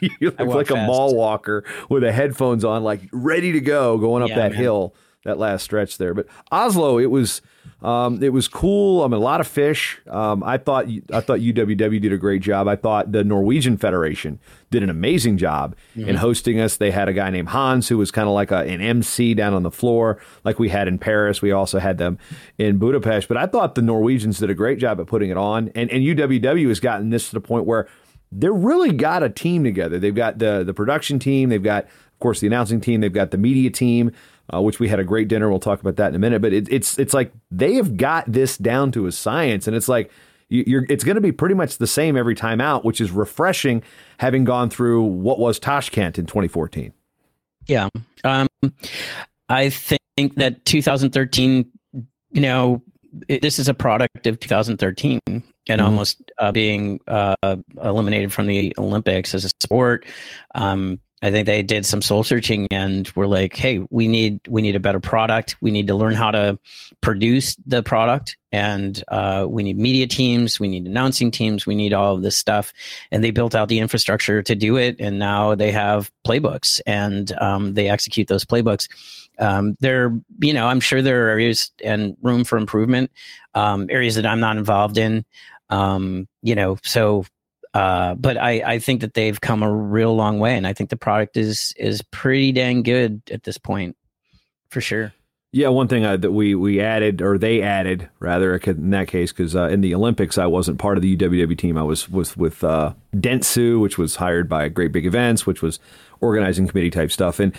you look like fast. a mall walker with the headphones on, like ready to go, going up yeah, that man. hill, that last stretch there. But Oslo, it was um, it was cool. I mean, a lot of fish. Um, I thought I thought UWW did a great job. I thought the Norwegian Federation did an amazing job mm-hmm. in hosting us. They had a guy named Hans who was kind of like a, an MC down on the floor, like we had in Paris. We also had them in Budapest. But I thought the Norwegians did a great job at putting it on. And, and UWW has gotten this to the point where they're really got a team together. They've got the the production team. They've got, of course, the announcing team. They've got the media team, uh, which we had a great dinner. We'll talk about that in a minute. But it, it's it's like they have got this down to a science, and it's like you're it's going to be pretty much the same every time out, which is refreshing, having gone through what was Tashkent in 2014. Yeah, um, I think that 2013, you know, it, this is a product of 2013 and mm-hmm. almost uh, being uh, eliminated from the Olympics as a sport. Um, I think they did some soul searching and were like, "Hey, we need we need a better product. We need to learn how to produce the product, and uh, we need media teams, we need announcing teams, we need all of this stuff." And they built out the infrastructure to do it, and now they have playbooks, and um, they execute those playbooks. Um, there, you know, I'm sure there are areas and room for improvement, um, areas that I'm not involved in. Um, you know, so uh, but I, I think that they've come a real long way, and I think the product is is pretty dang good at this point, for sure. Yeah, one thing I, that we we added, or they added rather, in that case, because uh, in the Olympics I wasn't part of the UWW team. I was was with uh, Dentsu, which was hired by Great Big Events, which was organizing committee type stuff, and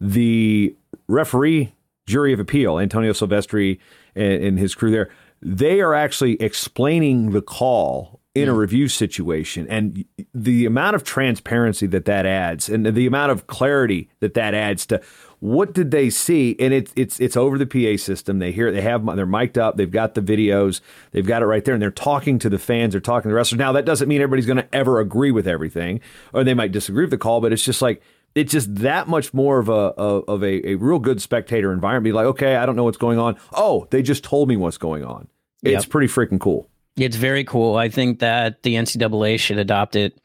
the referee jury of appeal, Antonio Silvestri and, and his crew there, they are actually explaining the call in a mm. review situation. And the amount of transparency that that adds and the amount of clarity that that adds to what did they see? And it's it's it's over the PA system. They hear they have they're mic'd up. They've got the videos. They've got it right there and they're talking to the fans. They're talking to the wrestlers. Now that doesn't mean everybody's going to ever agree with everything or they might disagree with the call but it's just like it's just that much more of a of a, a real good spectator environment be like okay I don't know what's going on oh they just told me what's going on it's Yep. pretty freaking cool It's very cool. I think that the NCAA should adopt it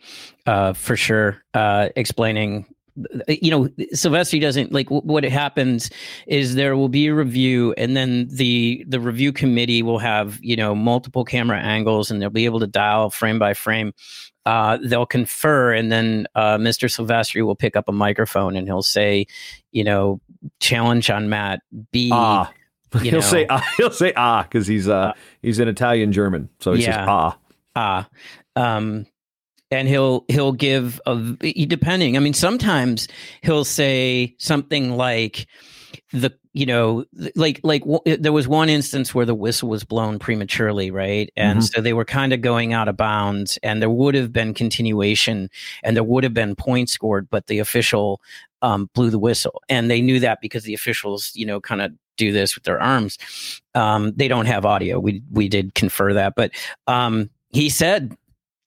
uh, for sure. Uh, explaining, you know, Silvestri doesn't like w- what happens is there will be a review, and then the the review committee will have you know multiple camera angles, and they'll be able to dial frame by frame. Uh, they'll confer, and then uh, Mr. Silvestri will pick up a microphone and he'll say, you know, challenge on mat B. ah you he'll know. say ah, (laughs) he'll say ah because he's uh he's an Italian German so he says Yeah. ah ah um and he'll he'll give a depending i mean sometimes he'll say something like the you know like like w- there was one instance where the whistle was blown prematurely right? And Mhm. so they were kind of going out of bounds and there would have been continuation and there would have been points scored but the official um, blew the whistle. And they knew that because the officials you know kind of do this with their arms. Um, they don't have audio. We we did confer that but um, he said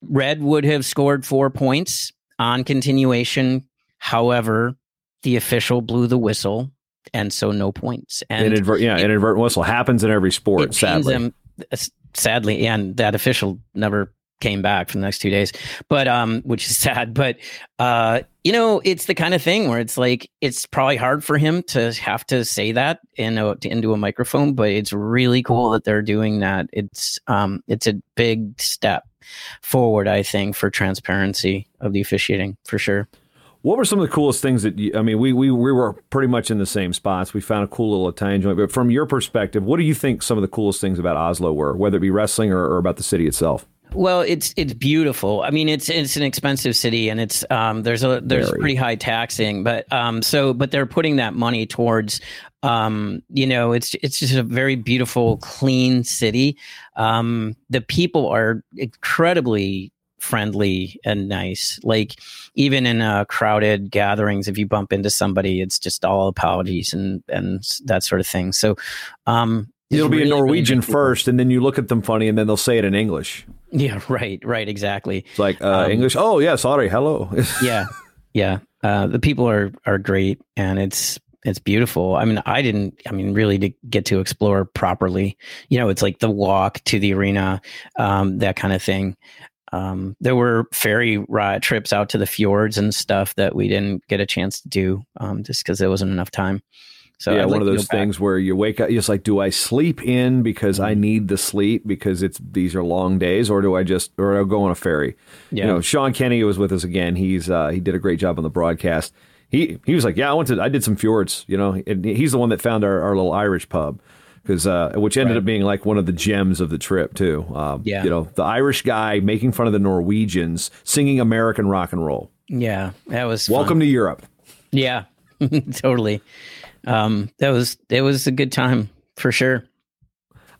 red would have scored four points on continuation. However the official blew the whistle and so no points and Inadvert- yeah, inadvertent whistle happens in every sport. it Sadly, them, uh, sadly, and that official never came back for the next two days. But um, which is (laughs) sad. But uh, you know, it's the kind of thing where it's like it's probably hard for him to have to say that in a, into a microphone. But it's really cool that they're doing that. It's um, it's a big step forward, I think, for transparency of the officiating for sure. What were some of the coolest things that you, I mean, we, we we were pretty much in the same spots. We found a cool little Italian joint. But from your perspective, what do you think some of the coolest things about Oslo were, whether it be wrestling or, or about the city itself? Well, it's it's beautiful. I mean, it's it's an expensive city, and it's um there's a there's Very. pretty high taxing, but um so but they're putting that money towards um you know it's it's just a very beautiful, clean city. Um, the people are incredibly friendly and nice. Like even in uh, crowded gatherings, if you bump into somebody, it's just all apologies and and that sort of thing. So um, it'll be really, in Norwegian people. first, and then you look at them funny, and then they'll say it in English. Yeah, (laughs) right, right, exactly. It's like uh, Um, English. Oh yeah, sorry, hello. (laughs) yeah yeah uh the people are are great and it's it's beautiful i mean i didn't i mean really to get to explore properly you know it's like the walk to the arena um that kind of thing um there were ferry ride trips out to the fjords and stuff that we didn't get a chance to do um just because there wasn't enough time so yeah, I'd one like of those things where you wake up, you're just like, do I sleep in because I need the sleep because it's these are long days, or do I just or I'll go on a ferry? Yeah. You know, Sean Kenny was with us again. He's uh, he did a great job on the broadcast. He he was like, yeah, I went to I did some fjords. You know, and he's the one that found our, our little Irish pub because uh, which ended up being like one of the gems of the trip too. Um, Yeah. you know, the Irish guy making fun of the Norwegians singing American rock and roll. yeah that was Welcome fun. to Europe. yeah (laughs) totally um that was it was a good time for sure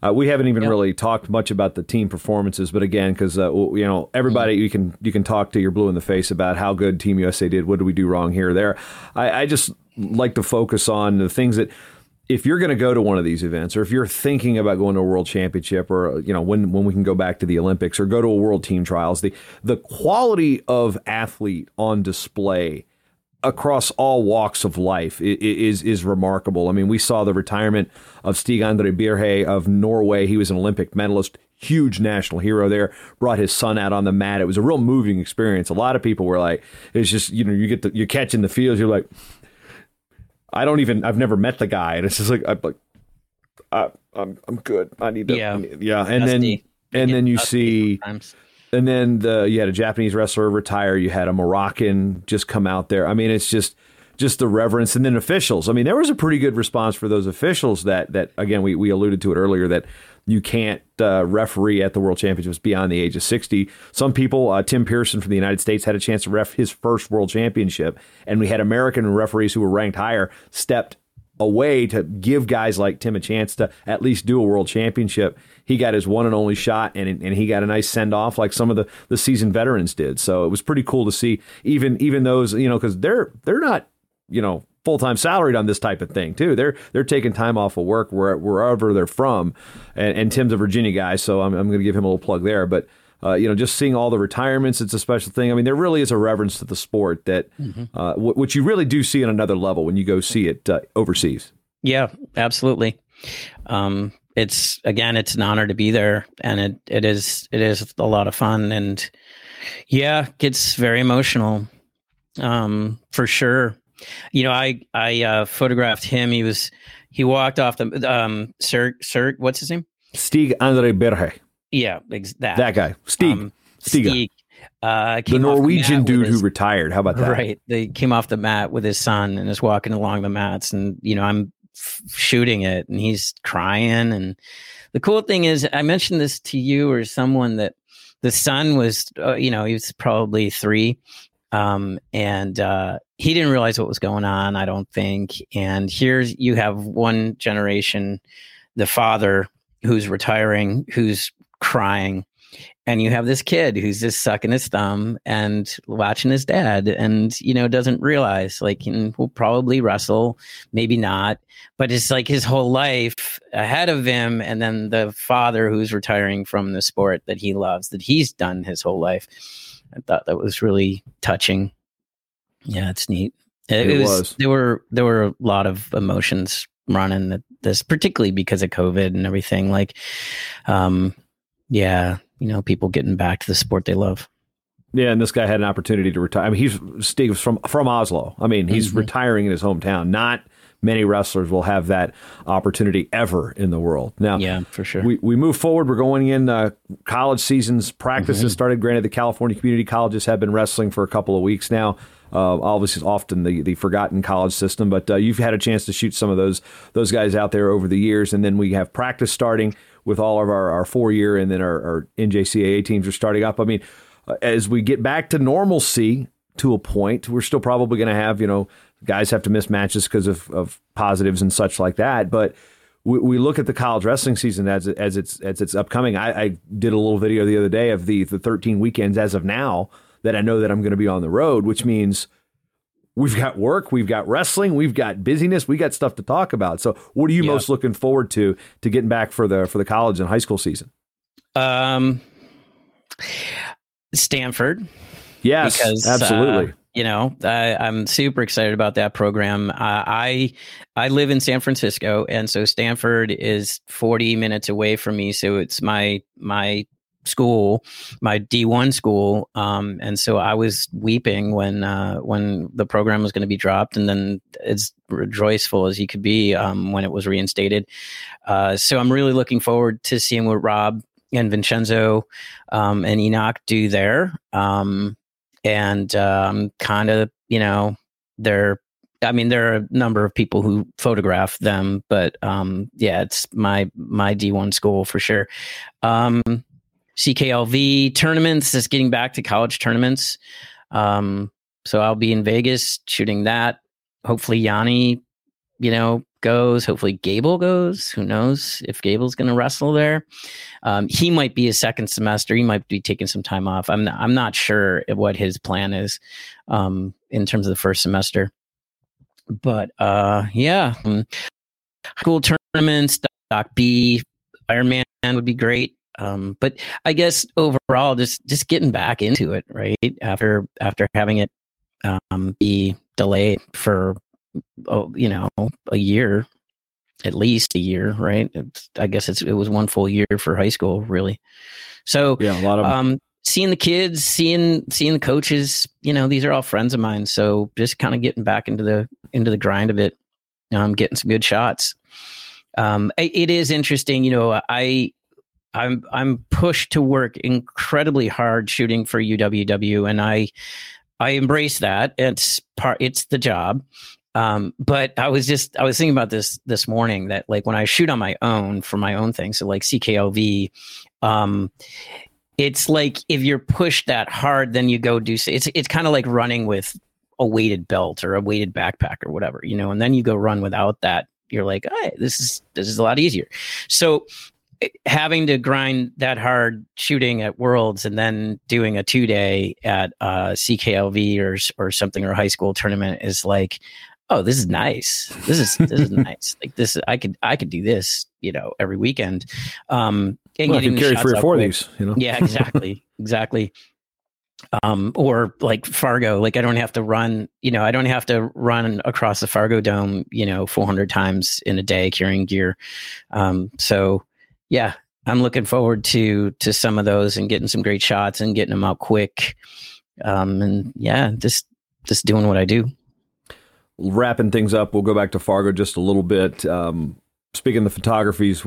Uh, we haven't even really talked much about the team performances, but again, because uh, you know everybody, you can you can talk to your blue in the face about how good Team USA did. What did we do wrong here or there? I, I just like to focus on the things that if you're going to go to one of these events, or if you're thinking about going to a world championship, or you know when when we can go back to the Olympics, or go to a world team trials, the the quality of athlete on display across all walks of life is is remarkable. I mean, we saw the retirement of Stig Andre Berge of Norway. He was an Olympic medalist, huge national hero there. Brought his son out on the mat. It was a real moving experience. A lot of people were like, "It's just you know you get the, you're catching the feels. You're like, I don't even I've never met the guy, and it's just like I'm like, I, I'm I'm good. I need to Yeah. yeah, and then and then you see. sometimes. And then the you had a Japanese wrestler retire. You had a Moroccan just come out there. I mean, it's just just the reverence, and then officials. I mean, there was a pretty good response for those officials. That that again, we we alluded to it earlier that you can't uh, referee at the World Championships beyond the age of 60. Some people, uh, Tim Pearson from the United States, had a chance to ref his first World Championship, and we had American referees who were ranked higher stepped away to give guys like Tim a chance to at least do a World Championship. He got his one and only shot, and and he got a nice send off like some of the the seasoned veterans did. So it was pretty cool to see even even those you know because they're they're not you know full time salaried on this type of thing too. They're they're taking time off of work where, wherever they're from, and, and Tim's a Virginia guy, so I'm I'm going to give him a little plug there. But uh, you know, just seeing all the retirements, it's a special thing. I mean, there really is a reverence to the sport that mm-hmm. uh, w- which you really do see on another level when you go see it uh, overseas. Yeah, absolutely. Um, it's again, it's an honor to be there, and it it is it is a lot of fun, and yeah, gets very emotional, um, for sure. You know, I I uh, photographed him. He was he walked off the um Sir Sir what's his name? Stig Andre Berge. Yeah, ex- that that guy. Stig. Um, Stig. Uh, the Norwegian the dude his, who retired. How about that? Right. They came off the mat with his son and is walking along the mats, and you know I'm f- shooting it, and he's crying. And the cool thing is, I mentioned this to you or someone that the son was, uh, you know, he was probably three, um, and uh, he didn't realize what was going on, I don't think. And here's you have one generation, the father who's retiring, who's crying, and you have this kid who's just sucking his thumb and watching his dad and you know doesn't realize like he will probably wrestle maybe not but it's like his whole life ahead of him and then the father who's retiring from the sport that he loves that he's done his whole life I thought that was really touching. Yeah, it's neat. It, it was, was, There were there were a lot of emotions running this, particularly because of COVID and everything. Like, um, yeah, you know, people getting back to the sport they love. Yeah, and this guy had an opportunity to retire. I mean, he's Steve from from Oslo. I mean, he's mm-hmm. retiring in his hometown, not many wrestlers will have that opportunity ever in the world. Now, yeah, for sure. We, we move forward. We're going in uh, college seasons. Practices mm-hmm. started. Granted, the California community colleges have been wrestling for a couple of weeks now. Uh, obviously, often the, the forgotten college system, but uh, you've had a chance to shoot some of those those guys out there over the years, and then we have practice starting with all of our, our four year, and then our, our NJCAA teams are starting up. I mean, uh, as we get back to normalcy to a point, we're still probably going to have you know guys have to miss matches because of, of positives and such like that. But we, we look at the college wrestling season as as it's as it's upcoming. I, I did a little video the other day of the the 13 weekends as of now that I know that I'm going to be on the road, which means we've got work, we've got wrestling, we've got busyness, we got stuff to talk about. So, what are you yeah. most looking forward to to getting back for the for the college and high school season? Um, Stanford. Yes, because, absolutely. Uh, you know I, am super excited about that program. Uh, i i live in san francisco and so stanford is 40 minutes away from me so it's my my school my d1 school. Um, and so i was weeping when uh, when the program was going to be dropped and then as rejoiceful as you could be um, when it was reinstated. Uh, so i'm really looking forward to seeing what rob and vincenzo um, and enoch do there. Um, and um, kind of you know they're I mean, there are a number of people who photograph them, but um, yeah, it's my my D1 school for sure. Um, CKLV tournaments, just getting back to college tournaments. Um, so I'll be in Vegas shooting that. Hopefully, Yianni, you know, goes. Hopefully, Gable goes. Who knows if Gable's going to wrestle there? Um, he might be a second semester. He might be taking some time off. I'm not, I'm not sure what his plan is um, in terms of the first semester. But uh, yeah, um, school tournaments, Doc B, Ironman would be great. Um, but I guess overall, just just getting back into it, right after after having it um, be delayed for oh, you know, a year, at least a year, right? It's, I guess it's, it was one full year for high school, really. So yeah, a lot of um, seeing the kids, seeing seeing the coaches, you know, these are all friends of mine. So just kind of getting back into the into the grind of it, um, getting some good shots. Um, it, it is interesting, you know. I I'm I'm pushed to work incredibly hard shooting for UWW, and I I embrace that. It's part. It's the job. Um, but I was just I was thinking about this this morning that like when I shoot on my own for my own thing, so like CKLV, um, it's like if you're pushed that hard, then you go do. It's it's kind of like running with a weighted belt or a weighted backpack or whatever, you know, and then you go run without that. You're like, this is this is a lot easier. So having to grind that hard shooting at worlds and then doing a two day at uh, cklv or or something or high school tournament is like oh this is nice. This is this is nice. Like this i could i could do this you know every weekend. Um and well, getting carry three or four of these you know? Yeah exactly (laughs) exactly. Um or like fargo like i don't have to run you know i don't have to run across the fargo dome you know 400 times in a day carrying gear. Um so yeah, I'm looking forward to to some of those and getting some great shots and getting them out quick. Um, and yeah, just just doing what I do. Wrapping things up, we'll go back to Fargo just a little bit. Um, speaking of the photographies,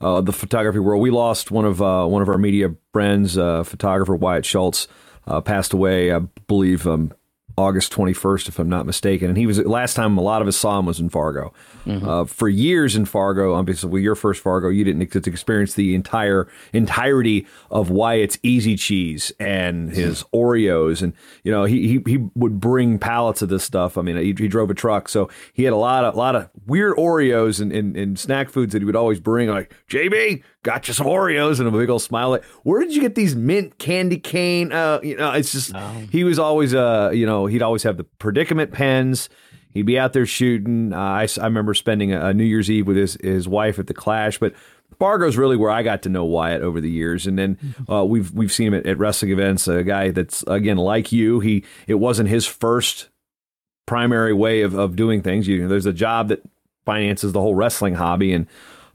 uh, the photography world, we lost one of uh, one of our media friends, uh, photographer Wyatt Schultz, uh, passed away, I believe, um, August 21st, if I'm not mistaken. And he was last time a lot of us saw him was in Fargo. Mm-hmm. Uh, for years in Fargo, obviously, well, your first Fargo, you didn't get to experience the entire entirety of why it's Easy Cheese and his (laughs) Oreos, and you know he, he he would bring pallets of this stuff. I mean, he, he drove a truck, so he had a lot of lot of weird Oreos and, and, and snack foods that he would always bring. Like JB, got you some Oreos and a big old smile. Like, where did you get these mint candy cane? Uh, you know, it's just oh. he was always uh, you know, he'd always have the predicament pens. He'd be out there shooting. Uh, I, I remember spending a, a, New Year's Eve with his his wife at the Clash, but Fargo's really where I got to know Wyatt over the years, and then mm-hmm. uh, we've we've seen him at, at wrestling events. A guy that's again like you. He it wasn't his first primary way of, of doing things. You, know, there's a job that finances the whole wrestling hobby, and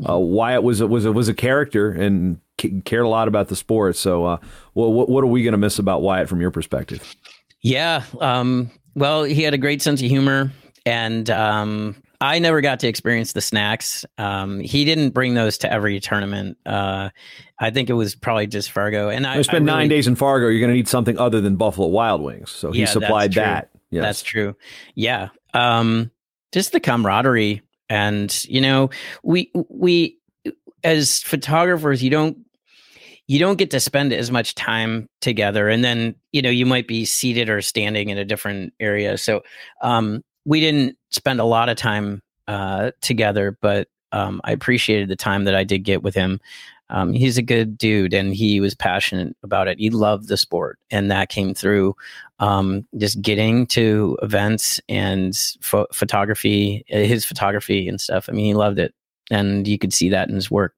uh, Wyatt was a, was a, was a character and cared a lot about the sport. So, uh, well, what, what are we going to miss about Wyatt from your perspective? Yeah, um, well, he had a great sense of humor, and um, I never got to experience the snacks. Um, he didn't bring those to every tournament. Uh, I think it was probably just Fargo. And I, I spent really, nine days in Fargo. You're going to need something other than Buffalo Wild Wings. So he yeah, supplied that. Yes. That's true. Yeah. Um, just the camaraderie and you know we we as photographers you don't you don't get to spend as much time together. And then you know you might be seated or standing in a different area. So um, we didn't spend a lot of time uh, together but um, i appreciated the time that i did get with him um, he's a good dude and he was passionate about it he loved the sport and that came through um, just getting to events and pho- photography, uh, his photography and stuff. I mean, he loved it, and you could see that in his work.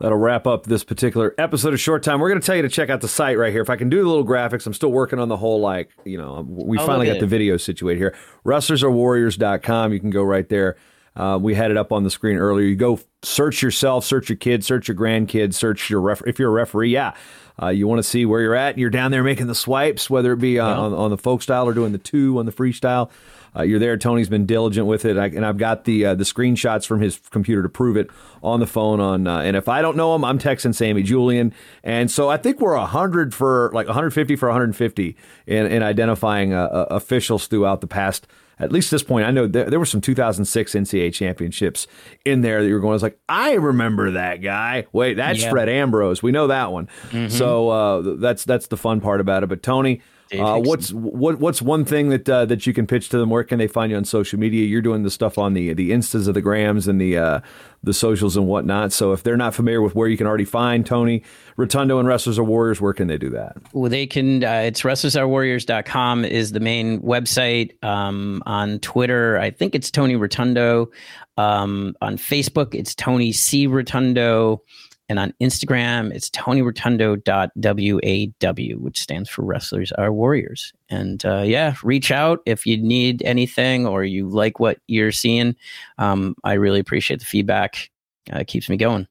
That'll wrap up this particular episode of Short Time. We're going to tell you to check out the site right here. If I can do the little graphics, I'm still working on the whole, like, you know, we oh, finally got the video situated here. WrestlersAreWarriors.com. You can go right there. Uh, we had it up on the screen earlier. You go search yourself, search your kids, search your grandkids, search your ref- if you're a referee. Yeah, uh, you want to see where you're at. You're down there making the swipes, whether it be uh, yeah. on, on the folk style or doing the two on the freestyle. Uh, you're there. Tony's been diligent with it, I, and I've got the uh, the screenshots from his computer to prove it on the phone. On uh, and if I don't know him, I'm texting Sammy Julian, and so I think we're hundred for like 150 for 150 in, in identifying uh, officials throughout the past at least this point, I know there, there were some 2006 NCAA championships in there that you were going. I was like, I remember that guy. Wait, that's yeah. Fred Ambrose. We know that one. Mm-hmm. So uh, that's that's the fun part about it. But Tony, uh, what's what, what's one thing that uh, that you can pitch to them? Where can they find you on social media? You're doing the stuff on the the instas of the grams and the uh, the socials and whatnot. So if they're not familiar with where you can already find Tony Rotundo and Wrestlers Are Warriors, where can they do that? Well, they can. Uh, it's wrestlersarewarriors.com is the main website. Um, on Twitter, I think it's Tony Rotundo. Um, on Facebook, it's Tony C Rotundo. And on Instagram, it's tonyrotundo.waw, which stands for Wrestlers Are Warriors. And uh, yeah, reach out if you need anything or you like what you're seeing. Um, I really appreciate the feedback. Uh, it keeps me going.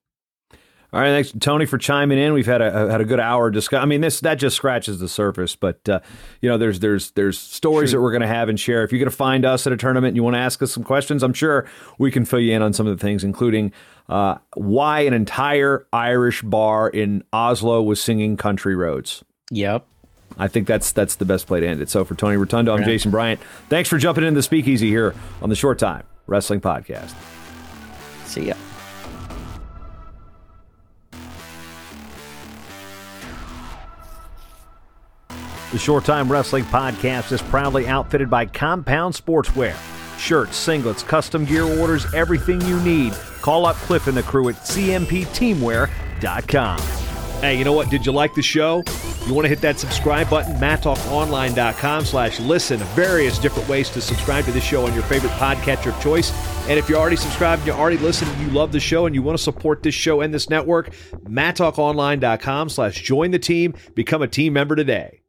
All right, thanks Tony for chiming in. We've had a had a good hour discuss. I mean, this that just scratches the surface, but uh, you know, there's there's there's stories sure. that we're going to have and share. If you're going to find us at a tournament and you want to ask us some questions, I'm sure we can fill you in on some of the things, including uh, why an entire Irish bar in Oslo was singing "Country Roads." Yep. I think that's that's the best play to end it. So for Tony Rotundo, I'm Right. Jason Bryant. Thanks for jumping in the speakeasy here on the Short Time Wrestling Podcast. See ya. The Short Time Wrestling Podcast is proudly outfitted by Compound Sportswear. Shirts, singlets, custom gear orders, everything you need. Call up Cliff and the crew at cmpteamwear.com. Hey, you know what? Did you like the show? You want to hit that subscribe button? MatTalkOnline.com slash listen. Various different ways to subscribe to this show on your favorite podcatcher of choice. And if you're already subscribed and you're already listening, you love the show and you want to support this show and this network, MatTalkOnline.com slash join the team. Become a team member today.